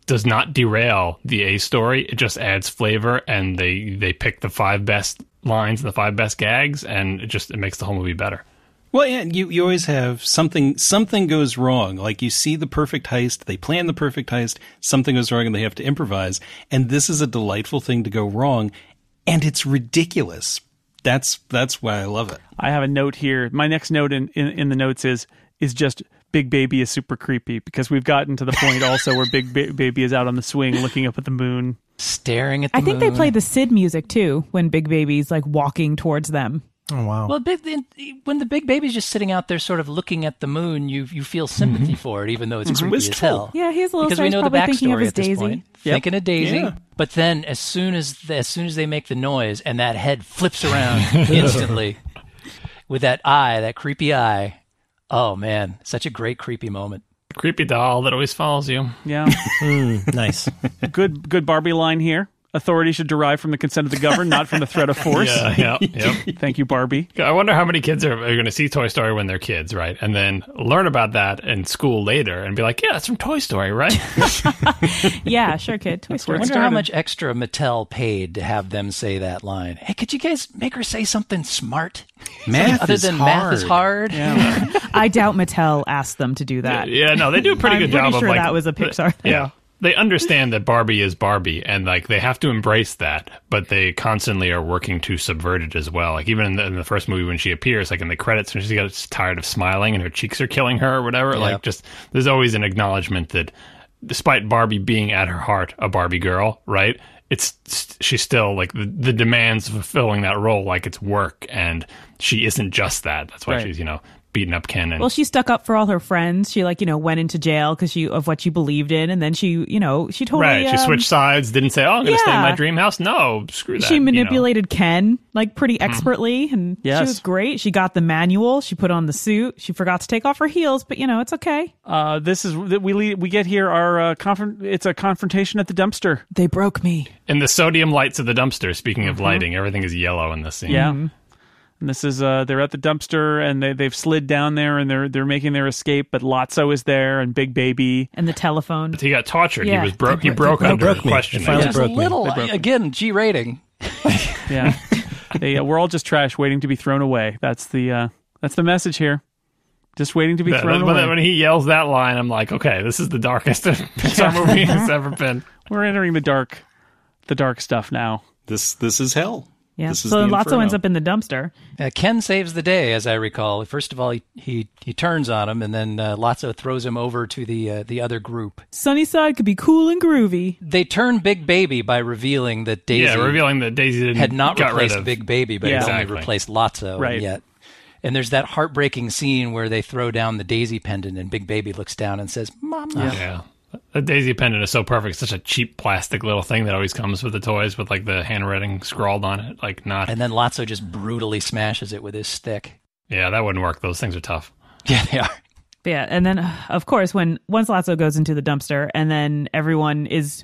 does not derail the A story. It just adds flavor and they they pick the five best lines the five best gags and it just it makes the whole movie better. Well, yeah, you, you always have something, something goes wrong. Like you see the perfect heist, they plan the perfect heist, something goes wrong and they have to improvise. And this is a delightful thing to go wrong. And it's ridiculous. That's, that's why I love it. I have a note here. My next note in, in, in the notes is is just Big Baby is super creepy because we've gotten to the point also where Big ba- Baby is out on the swing looking up at the moon. Staring at the I think they play the Sid music too when Big Baby's like walking towards them. Oh wow. Well, big, when the big baby's just sitting out there, sort of looking at the moon, you you feel sympathy for it, even though it's creepy as Wistful. hell. Yeah, he's a little because we know the probably of backstory his at this Daisy. point. Yep. Thinking of Daisy, Yeah. but then as soon as the, as soon as they make the noise and that head flips around [LAUGHS] instantly with that eye, that creepy eye. Oh man, such a great creepy moment. Creepy doll that always follows you. Yeah, [LAUGHS] Mm, nice. good good Barbie line here. Authority should derive from the consent of the governed, not from the threat of [LAUGHS] force. Yeah, yeah, [LAUGHS] yep. Thank you, Barbie. I wonder how many kids are, are going to see Toy Story when they're kids, right? And then learn about that in school later and be like, yeah, that's from Toy Story, right? [LAUGHS] Yeah, sure, kid. Toy I Story. I wonder how much extra Mattel paid to have them say that line. Hey, could you guys make her say something smart? Math Other is than hard. math is hard. I doubt Mattel asked them to do that. yeah, no, they do a pretty I'm good pretty job sure of like that was a Pixar thing. Yeah. They understand that Barbie is Barbie and like they have to embrace that, but they constantly are working to subvert it as well. Like even in the, in the first movie when she appears, like in the credits when she gets tired of smiling and her cheeks are killing her or whatever, like just there's always an acknowledgement that despite Barbie being at her heart a Barbie girl, right? It's she's still like the, the demands of fulfilling that role like it's work and she isn't just that. That's why Right. she's, you know, beating up Ken and Well, she stuck up for all her friends. She like you know went into jail because she of what she believed in, and then she you know she totally Right, she um, switched sides. Didn't say, "Oh, I'm going to stay in my dream house." No, screw that. She you know. manipulated Ken like pretty expertly, and Yes. she was great. She got the manual. She put on the suit. She forgot to take off her heels, but you know it's okay. Uh, this is that we le- we get here our uh, confront. It's a confrontation at the dumpster. They broke me. In the sodium lights of the dumpster. Speaking of lighting, everything is yellow in this scene. Yeah. And this is uh they're at the dumpster and they they've slid down there and they're they're making their escape, but Lotso is there and Big Baby. And the telephone. But he got tortured. Yeah. He was broke. He broke under broke question. They finally Just a broke me. little again G rating. [LAUGHS] Yeah. they, uh, we're all just trash waiting to be thrown away. That's the uh that's the message here. Just waiting to be That- thrown when, away. when he yells that line, I'm like, okay, this is the darkest [LAUGHS] Pixar movie [LAUGHS] has ever been. We're entering the dark the dark stuff now. This, this is hell. Yeah. This is So the Lotso inferno. ends up in the dumpster. Uh, Ken saves the day, as I recall. First of all, he he, he turns on him, and then uh, Lotso throws him over to the uh, the other group. Sunnyside could be cool and groovy. They turn Big Baby by revealing that Daisy Yeah, revealing that Daisy didn't had not got rid replaced of Big Baby, but Yeah. had only replaced Lotso. Right. Yet And there's that heartbreaking scene where they throw down the daisy pendant and Big Baby looks down and says, Mama. Yeah. The daisy pendant is so perfect. It's such a cheap plastic little thing that always comes with the toys with like the handwriting scrawled on it. Like not. And then Lotso just brutally smashes it with his stick. yeah, that wouldn't work. Those things are tough. [LAUGHS] Yeah, they are. But yeah, and then uh, of course when once Lotso goes into the dumpster and then everyone is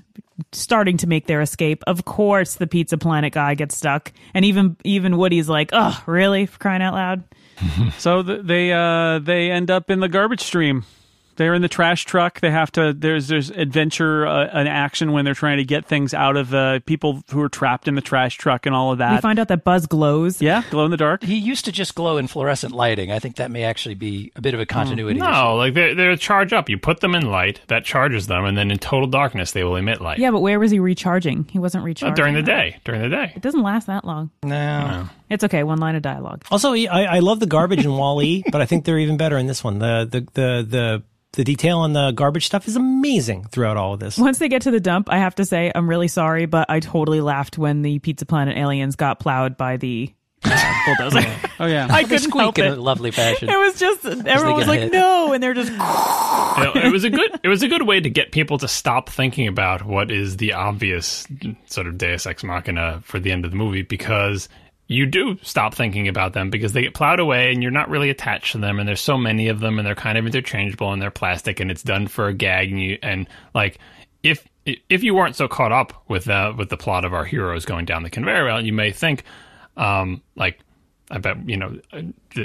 starting to make their escape, of course the Pizza Planet guy gets stuck, and even even Woody's like, "Oh, really? For crying out loud!" [LAUGHS] So th- they uh, they end up in the garbage stream. They're in the trash truck. They have to. There's there's adventure uh, an action when they're trying to get things out of uh, people who are trapped in the trash truck and all of that. We find out that Buzz glows. yeah, glow in the dark. He used to just glow in fluorescent lighting. I think that may actually be a bit of a continuity issue. No, like they're, they're charge up. You put them in light, that charges them, and then in total darkness, they will emit light. Yeah, but where was he recharging? He wasn't Uh, recharging during the that. day. During the day. It doesn't last that long. No. It's okay. One line of dialogue. Also, I, I love the garbage in Wall-E, [LAUGHS] but I think they're even better in this one. The the the the the detail on the garbage stuff is amazing throughout all of this. Once they get to the dump, I have to say I'm really sorry, but I totally laughed when the Pizza Planet aliens got plowed by the uh, bulldozer. [LAUGHS] Oh yeah. [LAUGHS] I couldn't help squeak in it. a lovely fashion. It was just everyone was like, hit. "No," and they're just [LAUGHS] You know, it was a good it was a good way to get people to stop thinking about what is the obvious sort of deus ex machina for the end of the movie because you do stop thinking about them because they get plowed away and you're not really attached to them and there's so many of them and they're kind of interchangeable and they're plastic and it's done for a gag and you and like if if you weren't so caught up with uh, with the plot of our heroes going down the conveyor belt you may think um like I bet you know uh,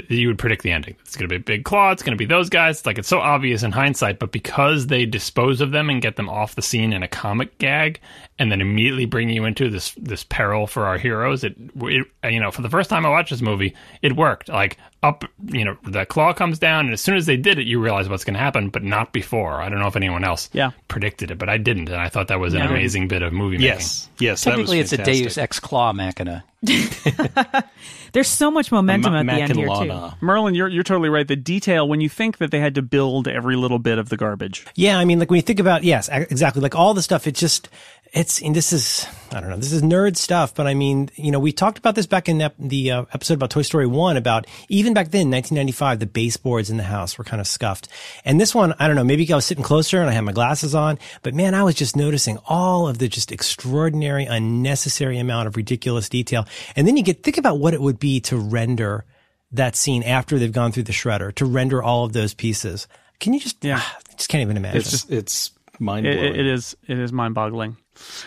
you would predict the ending. It's going to be big claw. It's going to be those guys. It's like it's so obvious in hindsight, but because they dispose of them and get them off the scene in a comic gag, and then immediately bring you into this this peril for our heroes, it, it you know for the first time I watched this movie, it worked. Like up, you know, the claw comes down, and as soon as they did it, you realize what's going to happen, but not before. I don't know if anyone else Yeah. predicted it, but I didn't, and I thought that was an Yeah. amazing bit of movie making. Yes, yes. that was Technically, it's a fantastic. Deus Ex Claw Machina. [LAUGHS] [LAUGHS] there's so much momentum Ma- at the end here too. Merlin, you're you're totally right. The detail when you think that they had to build every little bit of the garbage. Yeah, I mean, like when you think about, yes, exactly. Like all the stuff, it just, it's, and this is, I don't know, this is nerd stuff, but I mean, you know, we talked about this back in ep- the uh, episode about Toy Story 1 about even back then, 1995, the baseboards in the house were kind of scuffed. And this one, I don't know, maybe I was sitting closer and I had my glasses on, but man, I was just noticing all of the just extraordinary, unnecessary amount of ridiculous detail. And then you get, think about what it would be to render that scene after they've gone through the shredder, to render all of those pieces. Can you just, Yeah. [SIGHS] I just can't even imagine. It's just it's mind blowing. it, it is it is mind boggling.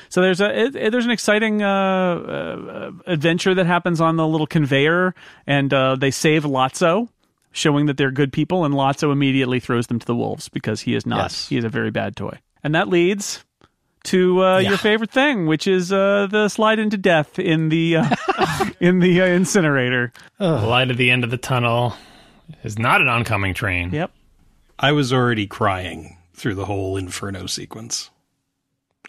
So there's a it, it- there's an exciting uh, uh, adventure that happens on the little conveyor, and uh, they save Lotso, showing that they're good people, and Lotso immediately throws them to the wolves because he is not Yes. he is a very bad toy, and that leads to uh, your favorite thing, which is uh, the slide into death in the uh, [LAUGHS] in the uh, incinerator. The light at the end of the tunnel is not an oncoming train. Yep. I was already crying through the whole Inferno sequence.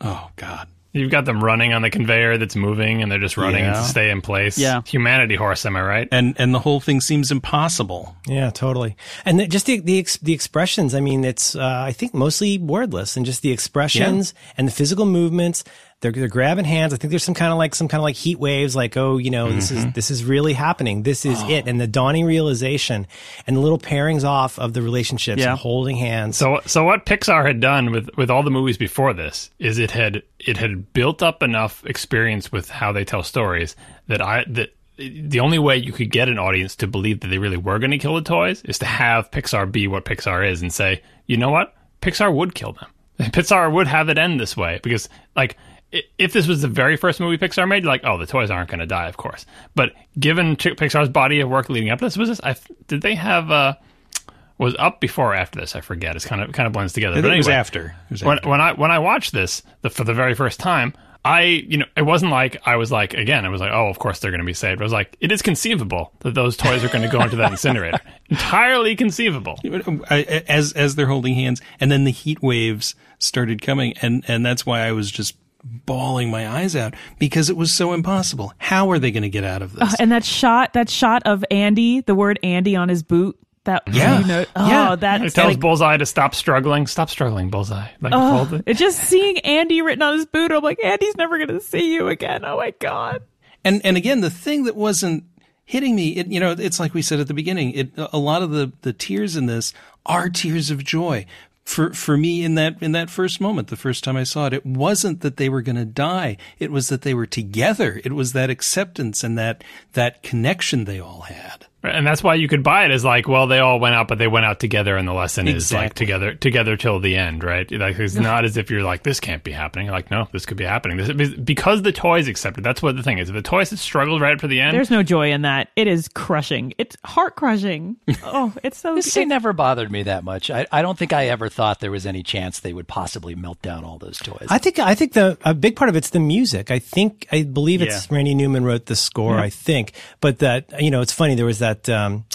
Oh God. You've got them running on the conveyor that's moving, and they're just running Yeah. to stay in place. Yeah. humanity horse. Am I right? And and the whole thing seems impossible. Yeah, totally. And the, just the the, ex, the expressions. I mean, it's uh, I think mostly wordless, and just the expressions and the physical movements. They're they're grabbing hands. I think there's some kind of like some kind of like heat waves. Like, oh, you know, this is mm-hmm. this is really happening. This is oh. it. And the dawning realization and the little pairings off of the relationships Yeah. and holding hands. So, so what Pixar had done with with all the movies before this is it had it had built up enough experience with how they tell stories that I that the only way you could get an audience to believe that they really were going to kill the toys is to have Pixar be what Pixar is and say, you know what, Pixar would kill them. [LAUGHS] Pixar would have it end this way because like. If this was the very first movie Pixar made, like, oh, the toys aren't going to die, of course. But given Pixar's body of work leading up to this, was this? I, did they have uh, was up before or after this? I forget. It's kind of kind of blends together. But think it was after. It was when after. when I when I watched this the, for the very first time, I you know it wasn't like I was like again I was like oh of course they're going to be saved. I was like it is conceivable that those toys are going to go into that [LAUGHS] incinerator. Entirely conceivable. As as they're holding hands, and then the heat waves started coming, and and that's why I was just bawling my eyes out because it was so impossible. How are they going to get out of this? Uh, and that shot, that shot of Andy, the word Andy on his boot. That Yeah. you know, oh, Yeah. It tells like Bullseye to stop struggling. Stop struggling, Bullseye. Like oh, it. it just seeing Andy written on his boot. I'm like, Andy's never gonna see you again. Oh my god. And and again, the thing that wasn't hitting me. It, you know, it's like we said at the beginning. It, a lot of the, the tears in this are tears of joy. For, for me in that, in that first moment, the first time I saw it, it wasn't that they were going to die. It was that they were together. It was that acceptance and that, that connection they all had. And that's why you could buy it as like, well, they all went out, but they went out together, and the lesson is like together, together till the end, right? Like it's not as if you're like, this can't be happening. Like, no, this could be happening. This, because the toys accepted. That's what the thing is. If the toys had struggled right up to the end, There's no joy in that. It is crushing. It's heart crushing. [LAUGHS] Oh, it's so. This scene it's- never bothered me that much. I, I don't think I ever thought there was any chance they would possibly melt down all those toys. I think I think the a big part of it's the music. I think I believe it's Randy Newman wrote the score. I think, but that you know it's funny. There was that um,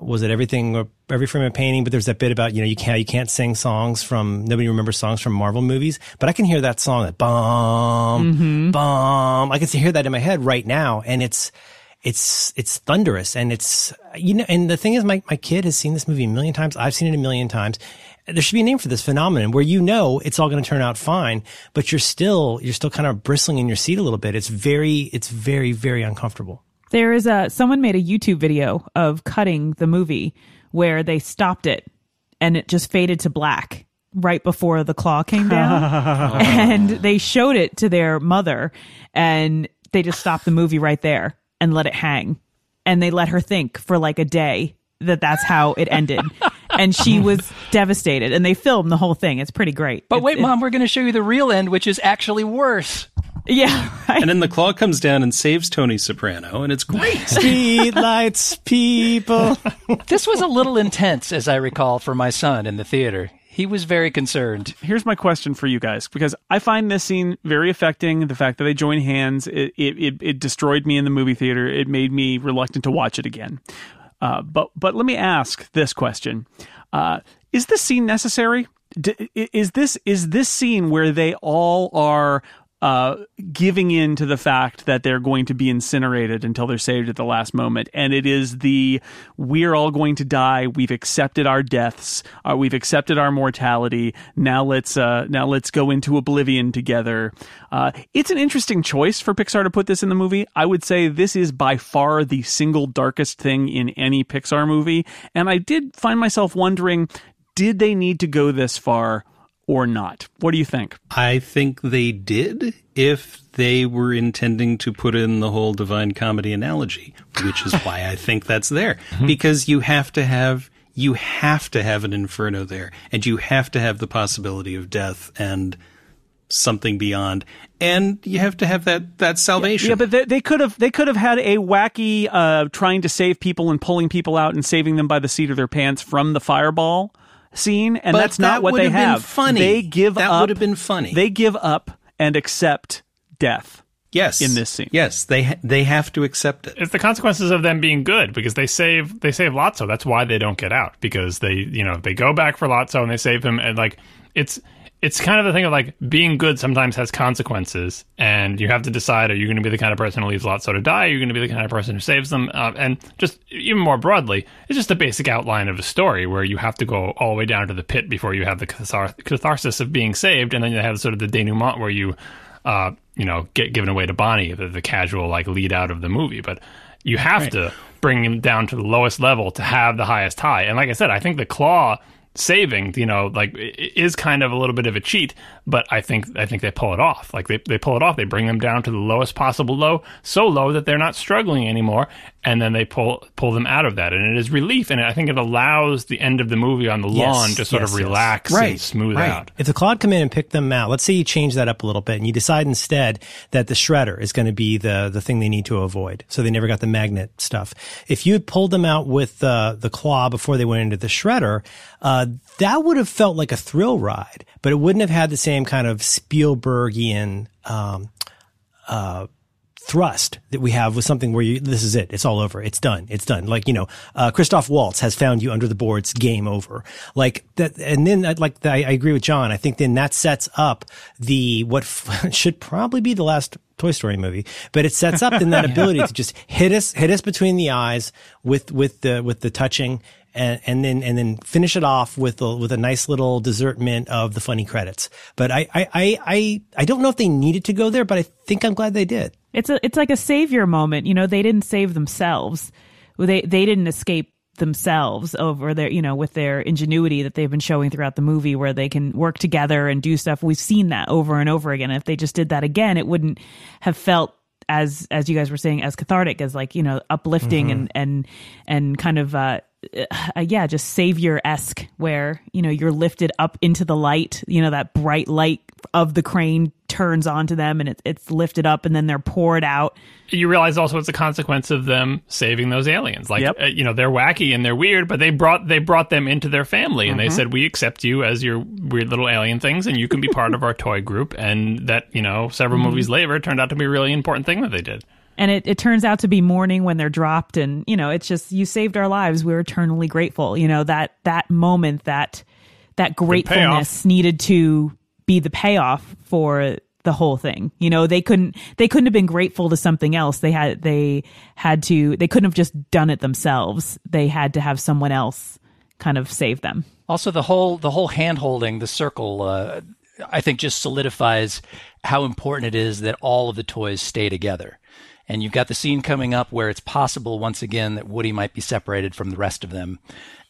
was it everything or every frame of painting, but there's that bit about you know you can't you can't sing songs from nobody remembers songs from Marvel movies, but I can hear that song that bomb bomb. I can hear that in my head right now, and it's it's it's thunderous and it's you know and the thing is my my kid has seen this movie a million times. I've seen it a million times. There should be a name for this phenomenon where you know it's all going to turn out fine but you're still you're still kind of bristling in your seat a little bit. It's very it's very very uncomfortable There is a someone made a YouTube video of cutting the movie where they stopped it and it just faded to black right before the claw came down. [LAUGHS] And they showed it to their mother and they just stopped the movie right there and let it hang. And they let her think for like a day that that's how it ended. And she was devastated. And they filmed the whole thing. It's pretty great. But It- wait, it- Mom, we're going to show you the real end, which is actually worse. Yeah [LAUGHS] right. And then the claw comes down and saves Tony Soprano, and it's great. [LAUGHS] street lights people [LAUGHS] This was a little intense, as I recall, for my son in the theater. He was very concerned. here's my question for you guys because I find this scene very affecting. The fact that they join hands, it it, it, it destroyed me in the movie theater. It made me reluctant to watch it again. Uh, but but let me ask this question: uh, Is this scene necessary? D- i- is this is this scene where they all are uh, giving in to the fact that they're going to be incinerated until they're saved at the last moment. And it is the we're all going to die. We've accepted our deaths. Uh, we've accepted our mortality. Now let's uh, now let's go into oblivion together. Uh, it's an interesting choice for Pixar to put this in the movie. I would say this is by far the single darkest thing in any Pixar movie. And I did find myself wondering, did they need to go this far? Or not? What do you think? I think they did if they were intending to put in the whole divine comedy analogy, which is why I think that's there. [LAUGHS] Because you have to have you have to have an inferno there, and you have to have the possibility of death and something beyond, and you have to have that that salvation. Yeah, but they, they could have they could have had a wacky uh, trying to save people and pulling people out and saving them by the seat of their pants from the fireball scene, and But that's not what would they have been funny. They give up That up. would have been funny. They give up and accept death. yes, in this scene. yes, they ha- they have to accept it. it's the consequences of them being good because they save they save Lotso. That's why they don't get out because they you know they go back for Lotso and they save him and like it's it's kind of the thing of like being good sometimes has consequences and you have to decide are you going to be the kind of person who leaves Lotso to die? Are you going to be the kind of person who saves them? Uh, and just even more broadly, it's just a basic outline of a story where you have to go all the way down to the pit before you have the catharsis of being saved, and then you have sort of the denouement where you uh, you know, get given away to Bonnie, the, the casual like lead out of the movie. But you have to bring him down to the lowest level to have the highest high. And like I said, I think the claw saving, you know, like is kind of a little bit of a cheat, but I think I think they pull it off. Like they, they pull it off. They bring them down to the lowest possible low, so low that they're not struggling anymore, and then they pull pull them out of that. And it is relief, and I think it allows the end of the movie on the Yes, lawn to sort yes, of yes. relax Right, and smooth right. out. If the Claude come in and pick them out, let's say you change that up a little bit and you decide instead that the shredder is going to be the, the thing they need to avoid. So they never got the magnet stuff. If you had pulled them out with uh, the claw before they went into the shredder, uh, that would have felt like a thrill ride, but it wouldn't have had the same kind of Spielbergian, um, uh, thrust that we have with something where you, this is it. It's all over. It's done. It's done. Like, you know, uh, Christoph Waltz has found you under the boards. Game over. Like that. And then uh, like I, I agree with John. I think then that sets up the, what f- [LAUGHS] should probably be the last Toy Story movie, but it sets up then that [LAUGHS] ability to just hit us, hit us between the eyes with, with the, with the touching and, and then and then finish it off with a, with a nice little dessert mint of the funny credits. But I, I I I I don't know if they needed to go there, but I think I'm glad they did. It's a it's like a savior moment. You know, they didn't save themselves. They they didn't escape themselves over their you know with their ingenuity that they've been showing throughout the movie where they can work together and do stuff we've seen that over and over again if they just did that again it wouldn't have felt as as you guys were saying as cathartic as like you know uplifting and and and kind of uh, uh yeah just savior esque where you know you're lifted up into the light you know that bright light of the crane turns onto them and it, it's lifted up and then they're poured out You realize also it's a consequence of them saving those aliens. Like Yep. uh, you know they're wacky and they're weird, but they brought they brought them into their family and they said we accept you as your weird little alien things and you can be part of our [LAUGHS] toy group. And that you know several movies later it turned out to be a really important thing that they did. and it, it turns out to be morning when they're dropped and you know it's just you saved our lives we're eternally grateful you know that that moment that that gratefulness needed to be the payoff for the whole thing you know they couldn't they couldn't have been grateful to something else they had they had to they couldn't have just done it themselves they had to have someone else kind of save them Also, the whole the whole hand holding, the circle, uh, I think just solidifies how important it is that all of the toys stay together. And you've got the scene coming up where it's possible once again that Woody might be separated from the rest of them.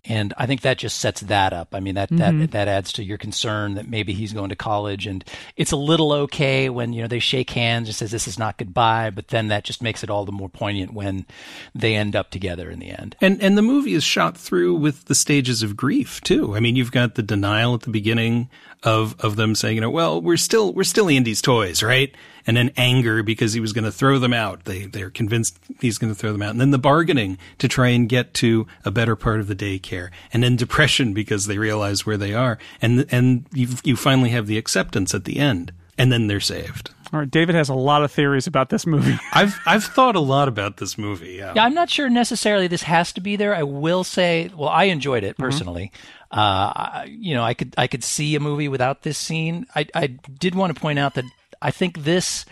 And I think that just sets that up. I mean, that, that, mm-hmm. that adds to your concern that maybe he's going to college and it's a little okay when, you know, they shake hands and says this is not goodbye, but then that just makes it all the more poignant when they end up together in the end. And and the movie is shot through with the stages of grief too. I mean, you've got the denial at the beginning of of them saying, you know, well, we're still we're still Andy's toys, right? And then anger because he was going to throw them out. They they're convinced he's going to throw them out. And then the bargaining to try and get to a better part of the daycare. And then depression because they realize where they are. And and you you finally have the acceptance at the end. And then they're saved. All right, David has a lot of theories about this movie. [LAUGHS] I've I've thought a lot about this movie. Yeah. Yeah, I'm not sure necessarily this has to be there. I will say, well, I enjoyed it personally. Uh, I- you know, I could I could see a movie without this scene. I I did want to point out that I think this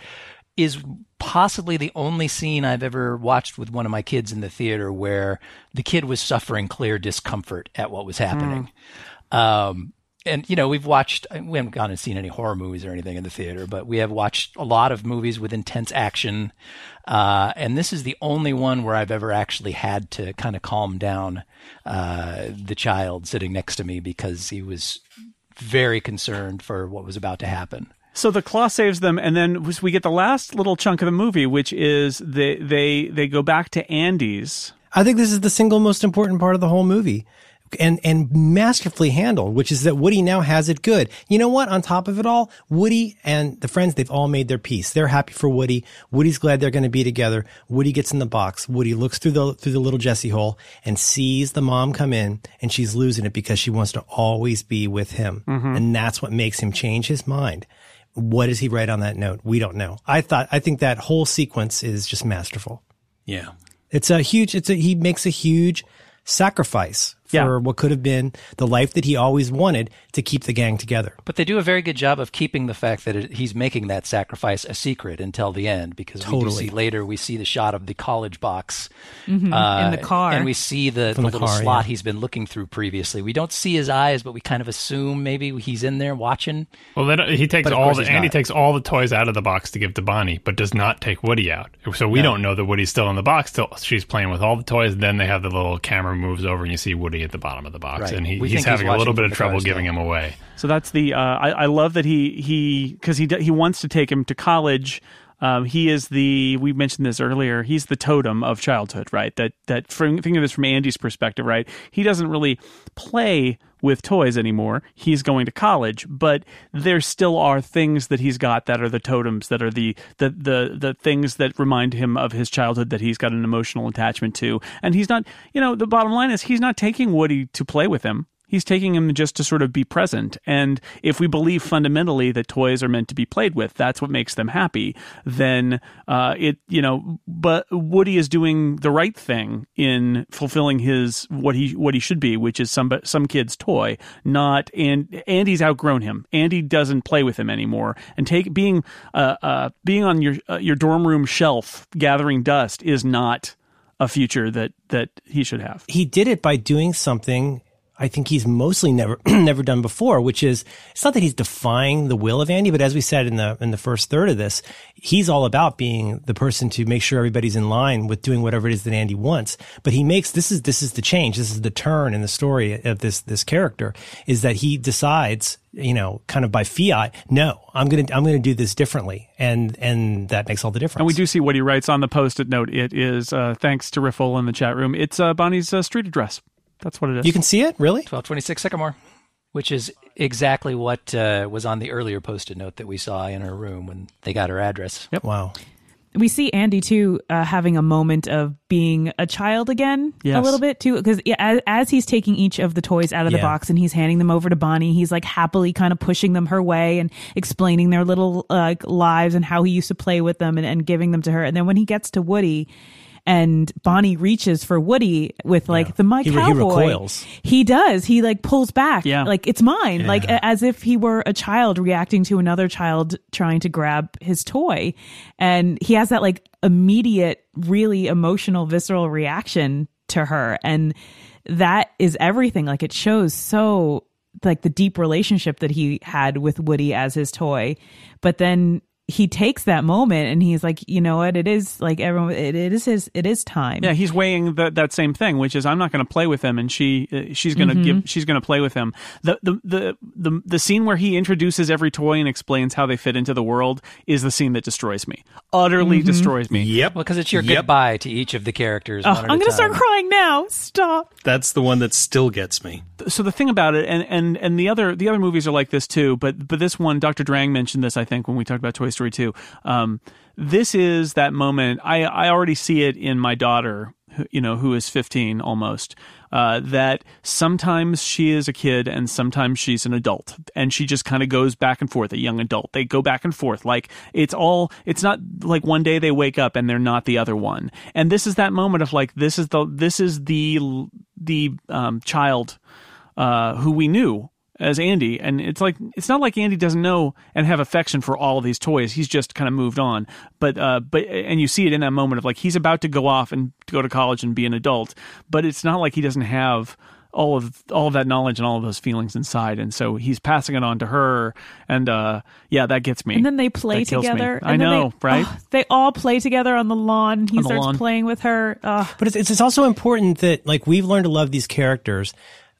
is possibly the only scene I've ever watched with one of my kids in the theater where the kid was suffering clear discomfort at what was happening. Um, and you know we've watched we haven't gone and seen any horror movies or anything in the theater but we have watched a lot of movies with intense action uh, and this is the only one where i've ever actually had to kind of calm down uh, the child sitting next to me because he was very concerned for what was about to happen So the claw saves them, and then we get the last little chunk of the movie, which is they they they go back to Andy's. I think this is the single most important part of the whole movie. And, and masterfully handled, which is that Woody now has it good. You know what? On top of it all, Woody and the friends, they've all made their peace. They're happy for Woody. Woody's glad they're going to be together. Woody gets in the box. Woody looks through the, through the little Jessie hole and sees the mom come in and she's losing it because she wants to always be with him. Mm-hmm. And that's what makes him change his mind. What does he write on that note? We don't know. I thought, I think that whole sequence is just masterful. Yeah. It's a huge, it's a, he makes a huge sacrifice for Yeah. what could have been the life that he always wanted to keep the gang together. but they do a very good job of keeping the fact that it, he's making that sacrifice a secret until the end because we do Totally. see later we see the shot of the college box mm-hmm. in the uh, car and we see the, the, the little car, slot yeah. he's been looking through previously. We don't see his eyes, but we kind of assume maybe he's in there watching. Well, then uh, he takes all the he's Andy not. takes all the toys out of the box to give to Bonnie, but does not take Woody out. So we don't know that Woody's still in the box. Till she's playing with all the toys. Then they have the little camera moves over, and you see Woody at the bottom of the box, Right. and he, he's think he's having a little bit of trouble giving him away. So that's the uh, I, I love that he he because he d- he wants to take him to college. Um, he is the we mentioned this earlier. He's the totem of childhood, right? That that from, think of this from Andy's perspective, right? He doesn't really play with toys anymore. He's going to college, but there still are things that he's got that are the totems, that are the the the the things that remind him of his childhood that he's got an emotional attachment to. And he's not, you know, the bottom line is he's not taking Woody to play with him. He's taking him just to sort of be present. And if we believe fundamentally that toys are meant to be played with, that's what makes them happy, then uh, it, you know, but Woody is doing the right thing in fulfilling his, what he, what he should be, which is some, some kid's toy, not, and Andy's outgrown him. Andy doesn't play with him anymore. And take, being, uh, uh, being on your, uh, your dorm room shelf gathering dust is not a future that, that he should have. He did it by doing something I think he's mostly never [CLEARS THROAT] never done before, which is it's not that he's defying the will of Andy, but as we said in the in the first third of this, he's all about being the person to make sure everybody's in line with doing whatever it is that Andy wants. But he makes this is this is the change, this is the turn in the story of this this character is that he decides, you know, kind of by fiat, no, I'm gonna I'm gonna do this differently, and and that makes all the difference. And we do see what he writes on the post-it note. It is uh, thanks to Riffle in the chat room. It's uh, Bonnie's uh, street address. That's what it is. You can see it, really? 1226 Sycamore, which is exactly what uh, was on the earlier post-it note that we saw in her room when they got her address. Yep. Wow. we see Andy too uh, having a moment of being a child again a little bit too because yeah, as, as he's taking each of the toys out of the Yeah. box and he's handing them over to Bonnie he's like happily kind of pushing them her way and explaining their little uh, lives and how he used to play with them and, and giving them to her and then when he gets to Woody and Bonnie reaches for Woody with like the my He- he cowboy. recoils. he does. He like pulls back. Yeah. like it's mine. Like a- as if he were a child reacting to another child trying to grab his toy. And he has that like immediate really emotional visceral reaction to her. And that is everything. Like it shows so like the deep relationship that he had with Woody as his toy. But then he takes that moment and he's like you know what it is like everyone it, it is his it is time Yeah, he's weighing that that same thing, which is I'm not going to play with him, and she uh, she's going to Mm-hmm. give she's going to play with him. The, the the the the scene where he introduces every toy and explains how they fit into the world is the scene that destroys me, utterly Mm-hmm. destroys me. Yep. Well, because it's your Yep. goodbye to each of the characters. Oh, one at I'm gonna start crying now. Stop. That's the one that still gets me. so the thing about it and and and the other the other movies are like this too but but this one dr drang mentioned this i think when we talked about toy story 2 um this is that moment i i already see it in my daughter who, you know who is 15 almost uh, that sometimes she is a kid and sometimes she's an adult and she just kind of goes back and forth a young adult. They go back and forth like it's all it's not like one day they wake up and they're not the other one. And this is that moment of like this is the this is the the um, child uh, who we knew as Andy, and it's like it's not like Andy doesn't know and have affection for all of these toys. He's just kind of moved on. But uh, but and you see it in that moment of like he's about to go off and go to college and be an adult, but it's not like he doesn't have all of all of that knowledge and all of those feelings inside, and so he's passing it on to her. And uh, yeah, that gets me. And then they play That kills me. together. I and then know, they, right? oh, they all play together on the lawn. He On the starts lawn. playing with her. Oh, But it's, it's it's also important that like we've learned to love these characters.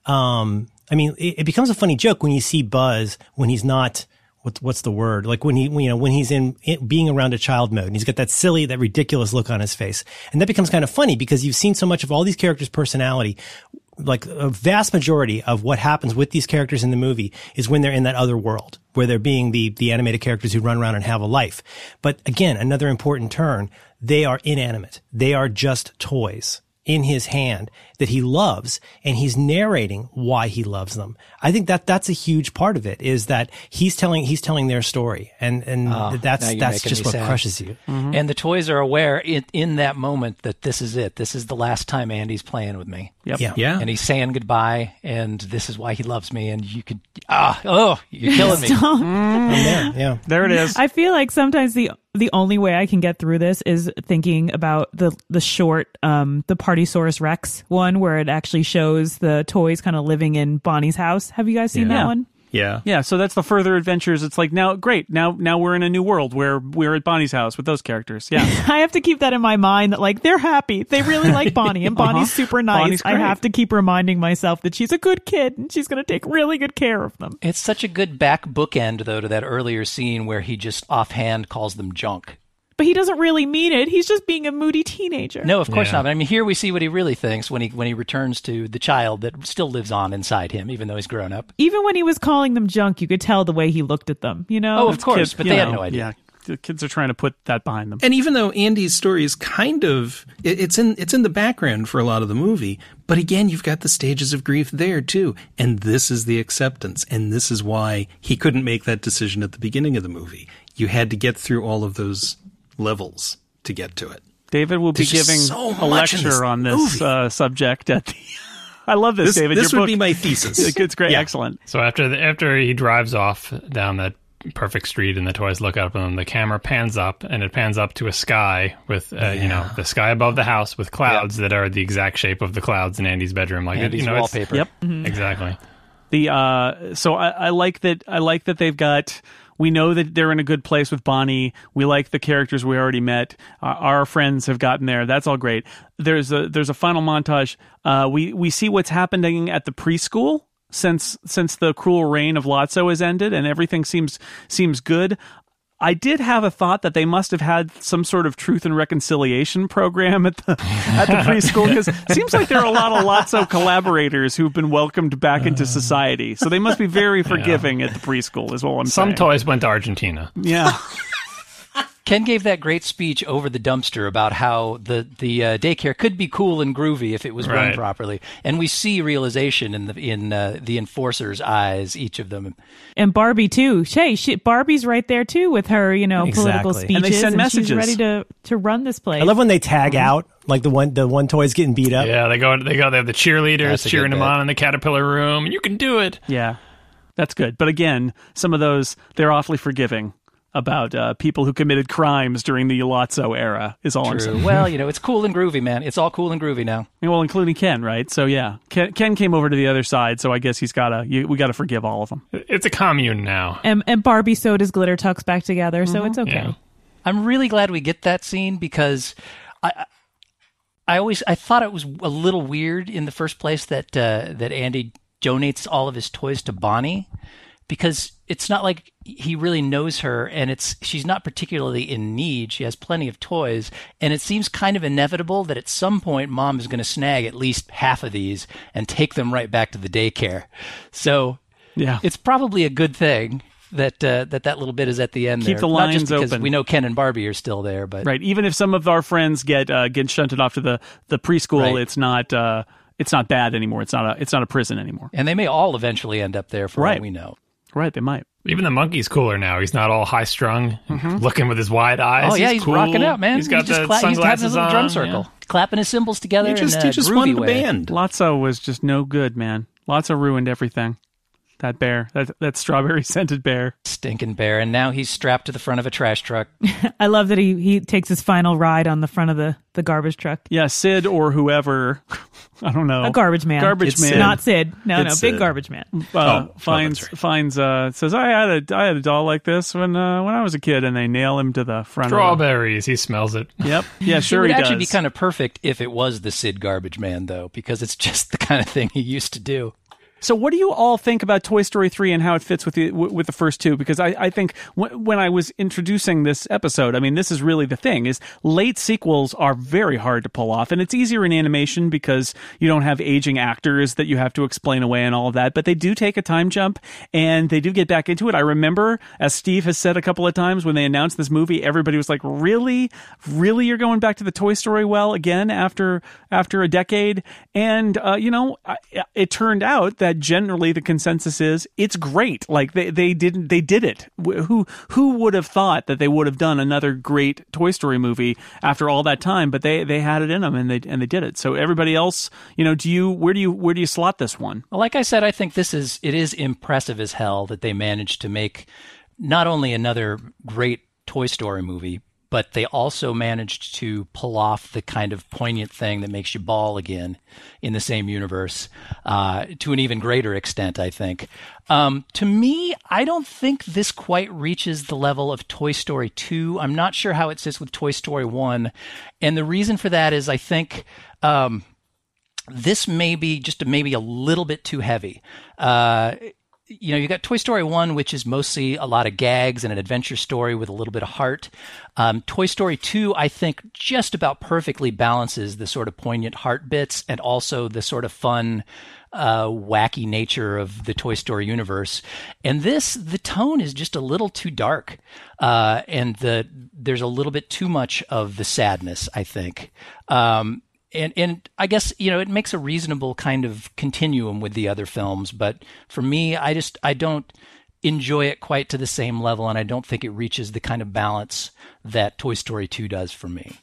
Um, I mean, it, it becomes a funny joke when you see Buzz when he's not. What's what's the word? Like when he, you know, when he's in, in being around a child mode, and he's got that silly, that ridiculous look on his face, and that becomes kind of funny because you've seen so much of all these characters' personality. Like a vast majority of what happens with these characters in the movie is when they're in that other world, where they're being the the animated characters who run around and have a life. But again, another important turn: they are inanimate. They are just toys in his hand that he loves and he's narrating why he loves them. I think that that's a huge part of it is that he's telling he's telling their story and and now that's that's just what sad. crushes you. And the toys are aware in, in that moment that this is it. This is the last time Andy's playing with me. Yep. Yeah. Yeah. And he's saying goodbye, and this is why he loves me. And you could, ah, oh, you're killing me. Stop. I'm there. [LAUGHS] Yeah. there it is. I feel like sometimes the the only way I can get through this is thinking about the the short um the Partysaurus Rex one where it actually shows the toys kind of living in Bonnie's house. Have you guys seen Yeah. that one? Yeah. Yeah, so that's the further adventures. It's like now, great. Now, now we're in a new world where we're at Bonnie's house with those characters. Yeah, [LAUGHS] I have to keep that in my mind that like they're happy. They really like Bonnie and [LAUGHS] Bonnie's super nice. Uh-huh. Bonnie's I have to keep reminding myself that she's a good kid and she's going to take really good care of them. It's such a good back bookend, though, to that earlier scene where he just offhand calls them junk. But he doesn't really mean it. He's just being a moody teenager. No, of course Yeah. not. I mean, here we see what he really thinks when he when he returns to the child that still lives on inside him, even though he's grown up. Even when he was calling them junk, you could tell the way he looked at them, you know? Oh, of course, Kids, but you they had no idea. Yeah, the kids are trying to put that behind them. And even though Andy's story is kind of it- it's in it's in the background for a lot of the movie, but again, you've got the stages of grief there too, and this is the acceptance, and this is why he couldn't make that decision at the beginning of the movie. You had to get through all of those levels to get to it. David will be There's just giving so a lecture this on this uh, subject at the. [LAUGHS] I love this, This, David. this Your would book, be my [LAUGHS] thesis. It's great, Yeah. excellent. So after the, after he drives off down that perfect street, and the toys look up, and then the camera pans up, and it pans up to a sky with, uh, you know, the sky above the house with clouds that are the exact shape of the clouds in Andy's bedroom. Like, Andy's you know, it's- wallpaper. Yep. Exactly. The uh, so I, I like that. I like that they've got. We know that they're in a good place with Bonnie. We like the characters we already met. Uh, our friends have gotten there. That's all great. There's a there's a final montage. Uh, we we see what's happening at the preschool since since the cruel reign of Lotso has ended and everything seems seems good. I did have a thought that they must have had some sort of truth and reconciliation program at the at the preschool because it seems like there are a lot of Lotso collaborators who've been welcomed back into uh. society. So they must be very forgiving at the preschool, is all I'm Some saying. toys went to Argentina. yeah, [LAUGHS] Ken gave that great speech over the dumpster about how the the uh, daycare could be cool and groovy if it was run properly, and we see realization in the in uh, the enforcers' eyes, each of them. And Barbie too. Shay, she, Barbie's right there too with her, you know, political speeches, And they send she's messages. ready to to run this place. I love when they tag out, like the one the one toy's getting beat up. Yeah, they go. They go. They have the cheerleaders That's cheering him bit. on in the caterpillar room. You can do it. yeah, that's good. But again, some of those they're awfully forgiving about uh, people who committed crimes during the Lotso era. Is all I'm saying. well, you know, it's cool and groovy, man. It's all cool and groovy now. Well, including Ken, right? So yeah, Ken, Ken came over to the other side, so I guess he's gotta. You, we gotta forgive all of them. It's a commune now. and, and Barbie sewed his glitter tux back together, so it's okay. Yeah. I'm really glad we get that scene because I I always I thought it was a little weird in the first place that uh, that Andy donates all of his toys to Bonnie because it's not like he really knows her and it's she's not particularly in need she has plenty of toys and it seems kind of inevitable that at some point mom is going to snag at least half of these and take them right back to the daycare so Yeah, it's probably a good thing that uh, that that little bit is at the end. Keep there. the lines because open. we know Ken and Barbie are still there, but right. Even if some of our friends get uh, get shunted off to the the preschool, Right. it's not uh, it's not bad anymore. It's not a it's not a prison anymore. and they may all eventually end up there for Right. all we know. Right? They might. Even the monkey's cooler now. He's not all high strung, mm-hmm. looking with his wide eyes. Oh yeah, he's cool. rocking out, man. He's got just the cla- he's having sunglasses a little drum circle, yeah. clapping his cymbals together. He just, in a he just groovy won the way. band. Lotso was just no good, man. Lotso ruined everything. That bear, that that strawberry scented bear. Stinking bear, and now he's strapped to the front of a trash truck. [LAUGHS] I love that he he takes his final ride on the front of the the garbage truck. Yeah, Sid or whoever. [LAUGHS] I don't know. A garbage man. Garbage It's man. Sid. Not Sid. No, It's no, big Sid. garbage man. uh, oh, finds that's right. finds uh says I had a I had a doll like this when uh, when I was a kid, and they nail him to the front. Of Strawberries. He smells it. yep. [LAUGHS] Yeah. Sure. it would he actually be kind of perfect if it was the Sid Garbage Man, though, because it's just the kind of thing he used to do. So, what do you all think about Toy Story three and how it fits with the with the first two? Because I, I think w- when I was introducing this episode, I mean, this is really the thing: is late sequels are very hard to pull off, and it's easier in animation because you don't have aging actors that you have to explain away and all of that. But they do take a time jump, and they do get back into it. I remember, as Steve has said a couple of times, when they announced this movie, everybody was like, "Really, really, you're going back to the Toy Story well again after after a decade?" And uh, you know, it turned out that generally the consensus is it's great. Like they, they didn't they did it. Who who would have thought that they would have done another great Toy Story movie after all that time? But they they had it in them and they and they did it. So everybody else, you know, do you where do you where do you slot this one? Well, like I said, I think this is it is impressive as hell that they managed to make not only another great Toy Story movie, but they also managed to pull off the kind of poignant thing that makes you ball again in the same universe uh, to an even greater extent, I think. Um, to me, I don't think this quite reaches the level of Toy Story 2. I'm not sure how it sits with Toy Story 1. And the reason for that is I think. Um, this may be just maybe a little bit too heavy. Uh, you know, you got Toy Story 1, which is mostly a lot of gags and an adventure story with a little bit of heart. Um, Toy Story 2, I think, just about perfectly balances the sort of poignant heart bits and also the sort of fun, uh, wacky nature of the Toy Story universe. And this, the tone is just a little too dark. Uh, and the, there's a little bit too much of the sadness, I think. Um, and and I guess you know it makes a reasonable kind of continuum with the other films, but for me, I just I don't enjoy it quite to the same level, and I don't think it reaches the kind of balance that Toy Story Two does for me.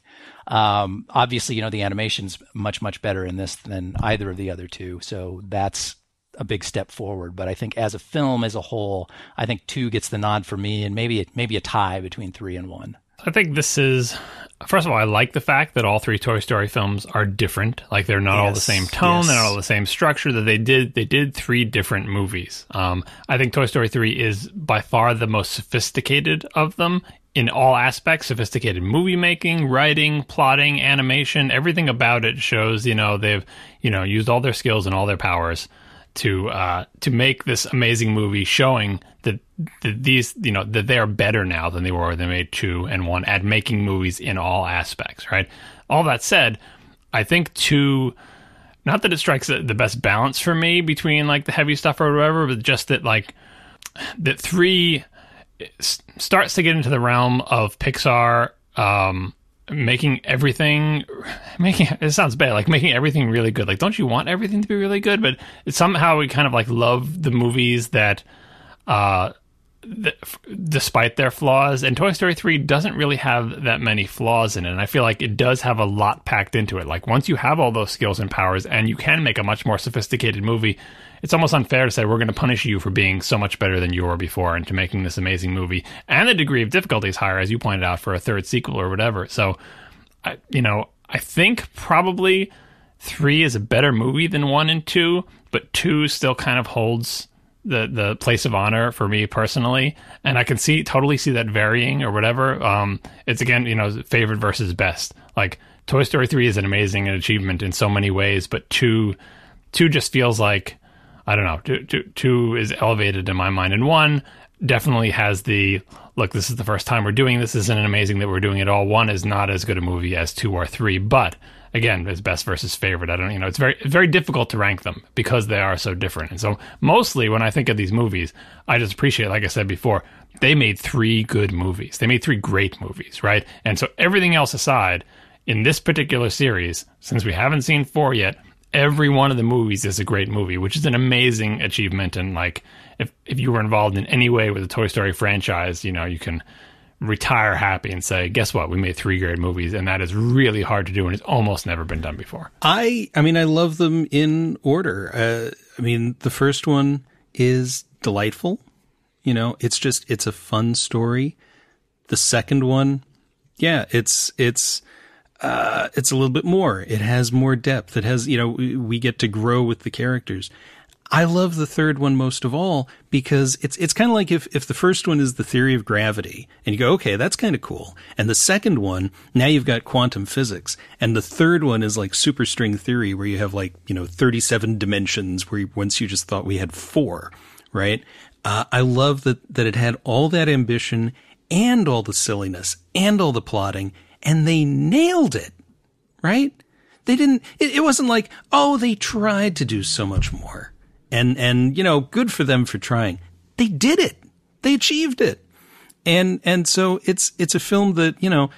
Um, obviously, you know the animation's much much better in this than either of the other two, so that's a big step forward. But I think as a film as a whole, I think two gets the nod for me, and maybe it, maybe a tie between three and one. I think this is first of all, I like the fact that all three Toy Story films are different. Like they're not all the same tone, yes. they're not all the same structure. That they did they did three different movies. Um, I think Toy Story three is by far the most sophisticated of them in all aspects. Sophisticated movie making, writing, plotting, animation, everything about it shows you know they've you know used all their skills and all their powers to uh, to make this amazing movie, showing that, that these you know that they are better now than they were when they made two and one at making movies in all aspects. Right. All that said, I think two. Not that it strikes the best balance for me between like the heavy stuff or whatever, but just that like that three starts to get into the realm of Pixar um, making everything making it sounds bad like making everything really good. Like don't you want everything to be really good? But somehow we kind of like love the movies that uh th- despite their flaws. And toy story 3 doesn't really have that many flaws in it. And i feel like it does have a lot packed into it. Like once you have all those skills and powers and you can make a much more sophisticated movie it's almost unfair to say we're going to punish you for being so much better than you were before and to making this amazing movie and the degree of difficulty is higher as you pointed out for a third sequel or whatever so I, you know, I think probably three is a better movie than one and two, but two still kind of holds the the place of honor for me personally, and I can see totally see that varying or whatever. Um, it's again, you know, favorite versus best. Like Toy Story three is an amazing achievement in so many ways, but two two just feels like I don't know. Two, two, two is elevated in my mind, and one definitely has the look. This is the first time we're doing this. Isn't it amazing that we're doing it all? One is not as good a movie as two or three, but again, it's best versus favorite. I don't, you know, it's very very difficult to rank them because they are so different. And so mostly when I think of these movies, I just appreciate, like I said before, they made three good movies. They made three great movies, right? And so everything else aside, in this particular series, since we haven't seen four yet, every one of the movies is a great movie, which is an amazing achievement. And like, if if you were involved in any way with the Toy Story franchise, you know, you can retire happy and say, guess what? We made three great movies, and that is really hard to do, and it's almost never been done before. I I mean I love them in order. Uh, I mean the first one is delightful. You know, it's just it's a fun story. The second one, yeah, it's it's uh, it's a little bit more. It has more depth. It has you know we, get to grow with the characters. I love the third one most of all because it's it's kind of like if if the first one is the theory of gravity and you go okay that's kind of cool and the second one now you've got quantum physics and the third one is like superstring theory where you have like you know 37 dimensions where you, once you just thought we had four right uh, I love that that it had all that ambition and all the silliness and all the plotting and they nailed it right? They didn't, it, it wasn't like, oh, they tried to do so much more. And, and, you know, good for them for trying. They did it. They achieved it. And, and so it's, it's a film that, you know,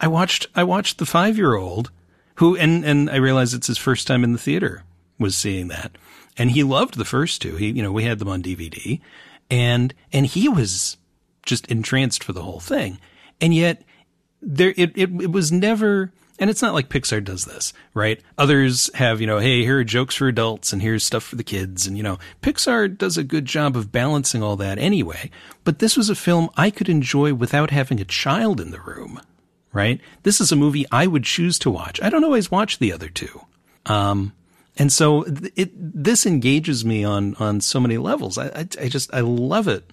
I watched, I watched the five year old who, and, and I realized it's his first time in the theater was seeing that. And he loved the first two. He, you know, we had them on DVD and, and he was just entranced for the whole thing. And yet there it, it it was never and it's not like Pixar does this, right? Others have, you know, hey, here are jokes for adults and here's stuff for the kids and you know, Pixar does a good job of balancing all that anyway. But this was a film I could enjoy without having a child in the room, right? This is a movie I would choose to watch. I don't always watch the other two. Um and so it this engages me on on so many levels. I, I I just I love it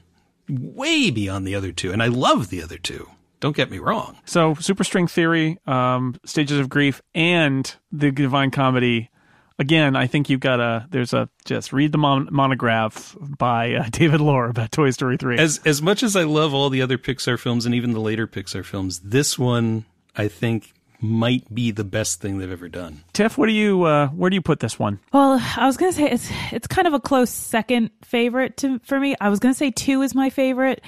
way beyond the other two and I love the other two. Don't get me wrong. So, Superstring Theory, um, Stages of Grief, and the Divine Comedy. Again, I think you've got a. There's a just read the mon- monograph by uh, [LAUGHS] David Loehr about Toy Story three. As as much as I love all the other Pixar films and even the later Pixar films, this one I think might be the best thing they've ever done. Tiff, what do you? Uh, where do you put this one? Well, I was gonna say it's it's kind of a close second favorite to for me. I was gonna say two is my favorite,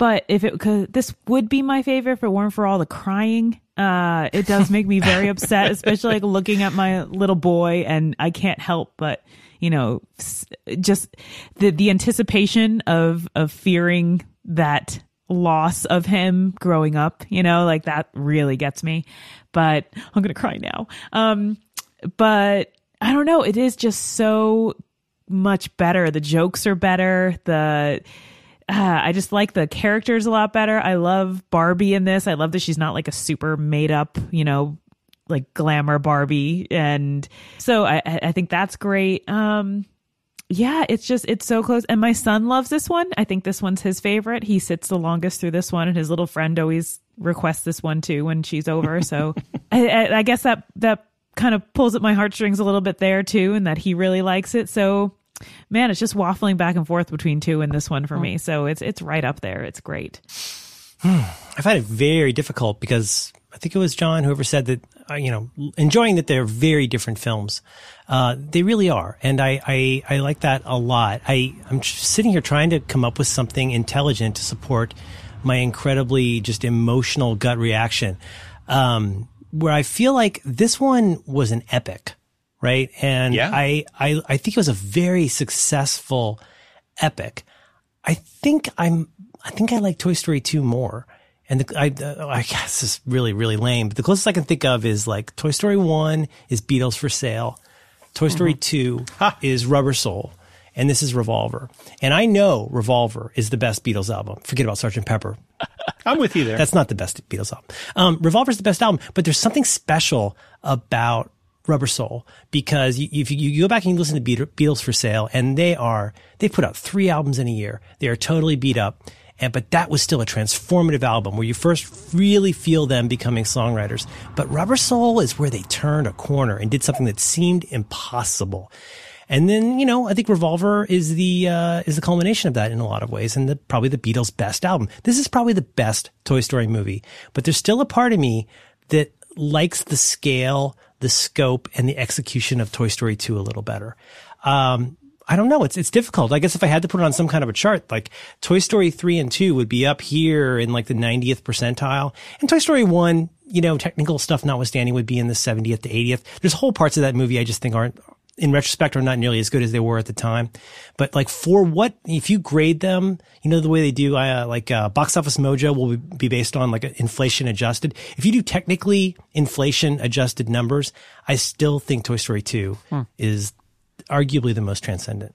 but if it cause this would be my favorite if it weren't for all the crying. Uh, it does make me very [LAUGHS] upset, especially like looking at my little boy, and I can't help but you know just the the anticipation of of fearing that loss of him growing up you know like that really gets me but i'm gonna cry now um but i don't know it is just so much better. The jokes are better. The uh, [SIGHS] I just like the characters a lot better. I love Barbie in this. I love that she's not like a super made up, you know, like glamour Barbie. And so I, I think that's great. Um, yeah, it's just it's so close. And my son loves this one. I think this one's his favorite. He sits the longest through this one, and his little friend always requests this one too when she's over. So [LAUGHS] I, I, I guess that that kind of pulls at my heartstrings a little bit there too, and that he really likes it. So man, it's just waffling back and forth between two and this one for me. So it's it's right up there. It's great. [SIGHS] I find it very difficult because I think it was John whoever said that, uh, you know, enjoying that they're very different films. Uh, they really are. And I, I, I like that a lot. I, I'm sitting here trying to come up with something intelligent to support my incredibly just emotional gut reaction. Um, where I feel like this one was an epic, right? And Yeah. I, I, I think it was a very successful epic. I think I'm, I think I like Toy Story 2 more. And the, I, uh, I guess it's really, really lame, but the closest I can think of is like Toy Story 1 is Beatles for Sale. Toy Story 2 is Rubber Soul. And this is Revolver. And I know Revolver is the best Beatles album. Forget about Sgt. Pepper. [LAUGHS] I'm with you there. That's not the best Beatles album. Um, Revolver's the best album, but there's something special about Rubber Soul because if you, go back and you listen to Beat- Beatles for Sale, and they are they put out three albums in a year. They are totally beat up, and but that was still a transformative album where you first really feel them becoming songwriters. But Rubber Soul is where they turned a corner and did something that seemed impossible. And then, you know, I think Revolver is the uh, is the culmination of that in a lot of ways, and the, probably the Beatles' best album. This is probably the best Toy Story movie, but there's still a part of me that likes the scale, the scope, and the execution of Toy Story 2 a little better. Um, I don't know. It's it's difficult. I guess if I had to put it on some kind of a chart, like Toy Story 3 and 2 would be up here in like the 90th percentile, and Toy Story 1, you know, technical stuff notwithstanding, would be in the 70th to 80th. There's whole parts of that movie I just think aren't in retrospect are not nearly as good as they were at the time. But like for what, if you grade them, you know, the way they do, uh, like, uh, box office mojo will be based on like inflation adjusted. If you do technically inflation adjusted numbers, I still think Toy Story 2 is arguably the most transcendent.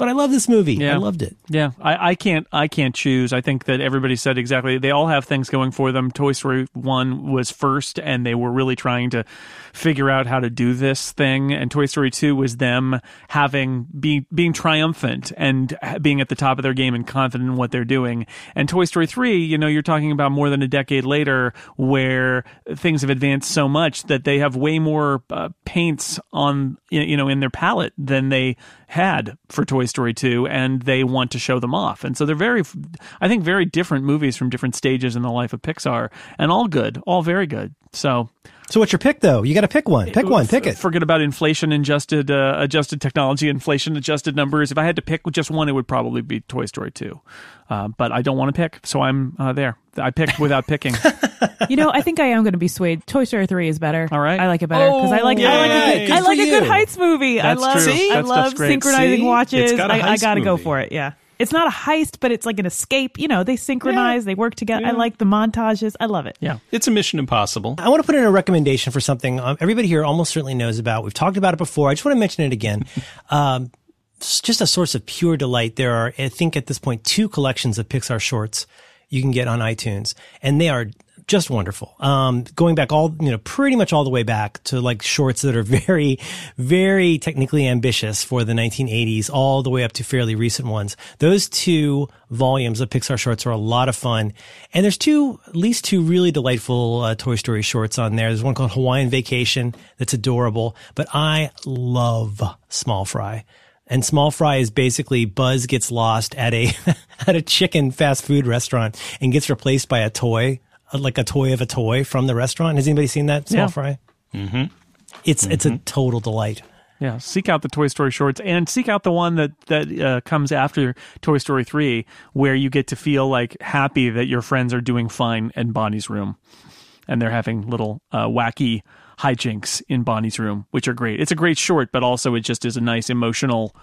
But I love this movie. Yeah. I loved it. Yeah, I, I can't I can't choose. I think that everybody said exactly. They all have things going for them. Toy Story one was first, and they were really trying to figure out how to do this thing. And Toy Story two was them having being being triumphant and being at the top of their game and confident in what they're doing. And Toy Story three, you know, you're talking about more than a decade later, where things have advanced so much that they have way more uh, paints on you know in their palette than they had for Toy Story 2 and they want to show them off. And so they're very I think very different movies from different stages in the life of Pixar and all good, all very good. So So what's your pick though? You got to pick one. Pick one. Pick it. Forget about inflation adjusted uh, adjusted technology, inflation adjusted numbers. If I had to pick just one, it would probably be Toy Story 2. Uh, but I don't want to pick, so I'm uh, there. I picked without picking. [LAUGHS] You know, I think I am going to be swayed. Toy Story three is better. All right. I like it better because I like I like a good Good I like a good heights movie. That's I love true. I love synchronizing See? watches. It's got a I, I heist got to go for it. Yeah. It's not a heist, but it's like an escape. You know, they synchronize, they work together. I like the montages. I love it. yeah. It's a Mission Impossible. I want to put in a recommendation for something um, everybody here almost certainly knows about. We've talked about it before. I just want to mention it again. [LAUGHS] um, it's just a source of pure delight. There are, I think, at this point, two collections of Pixar shorts you can get on iTunes, and they are just wonderful. Um, going back all, you know, pretty much all the way back to like shorts that are [LAUGHS] very, very technically ambitious for the 1980s, all the way up to fairly recent ones. Those two volumes of Pixar shorts are a lot of fun. And there's two, at least two really delightful uh, Toy Story shorts on there. There's one called Hawaiian Vacation that's adorable, but I love Small Fry. And small fry is basically Buzz gets lost at a [LAUGHS] at a chicken fast food restaurant and gets replaced by a toy, like a toy of a toy from the restaurant. Has anybody seen that small Yeah. fry? Mm-hmm. It's it's a total delight. Yeah, seek out the Toy Story shorts and seek out the one that that uh, comes after Toy Story 3 where you get to feel like happy that your friends are doing fine in Bonnie's room and they're having little uh, wacky hijinks in Bonnie's room, which are great. It's a great short, but also it just is a nice emotional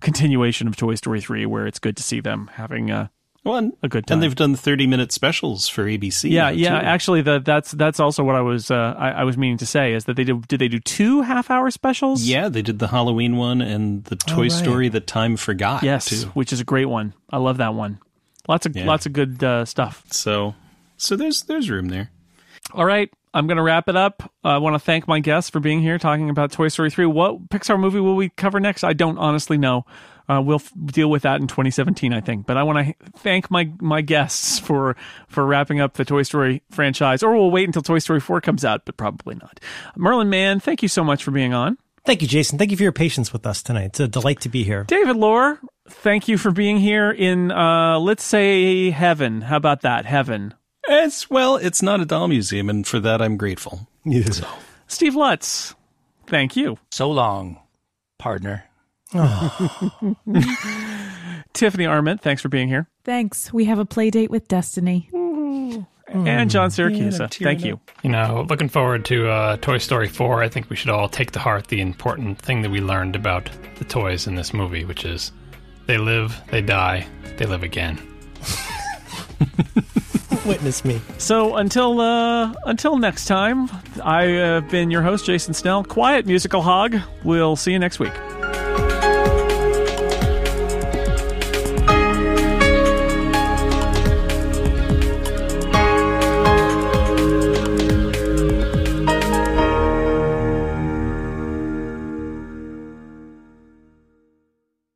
continuation of Toy Story 3 where it's good to see them having uh, a good time. And they've done 30 minute specials for ABC. yeah, yeah. too. Actually, the, that's that's also what I was uh, I, I was meaning to say is that they did. Did they do two half hour specials? Yeah, they did the Halloween one and the Toy right. Story that Time Forgot. Yes, too. which is a great one. I love that one. Lots of Yeah. lots of good uh, stuff. So, so there's there's room there. All right, I'm going to wrap it up. Uh, I want to thank my guests for being here talking about Toy Story 3. What Pixar movie will we cover next? I don't honestly know. Uh, we'll f- deal with that in 2017, I think. But I want to thank my my guests for for wrapping up the Toy Story franchise. Or we'll wait until Toy Story 4 comes out, but probably not. Merlin Mann, thank you so much for being on. Thank you, Jason. Thank you for your patience with us tonight. It's a delight to be here. David Loehr, thank you for being here in uh, let's say heaven. How about that? Heaven. It's well, it's not a doll museum, and for that I'm grateful. Steve Lutz, thank you. So long, partner. [LAUGHS] Tiffany Arment, thanks for being here. Thanks. We have a play date with Destiny. and John Siracusa. I'm Thank you. You know, looking forward to uh, Toy Story 4. I think we should all take to heart the important thing that we learned about the toys in this movie, which is they live, they die, they live again. [LAUGHS] Witness me. So until uh, until next time, I have been your host, Jason Snell. Quiet musical hog. We'll see you next week.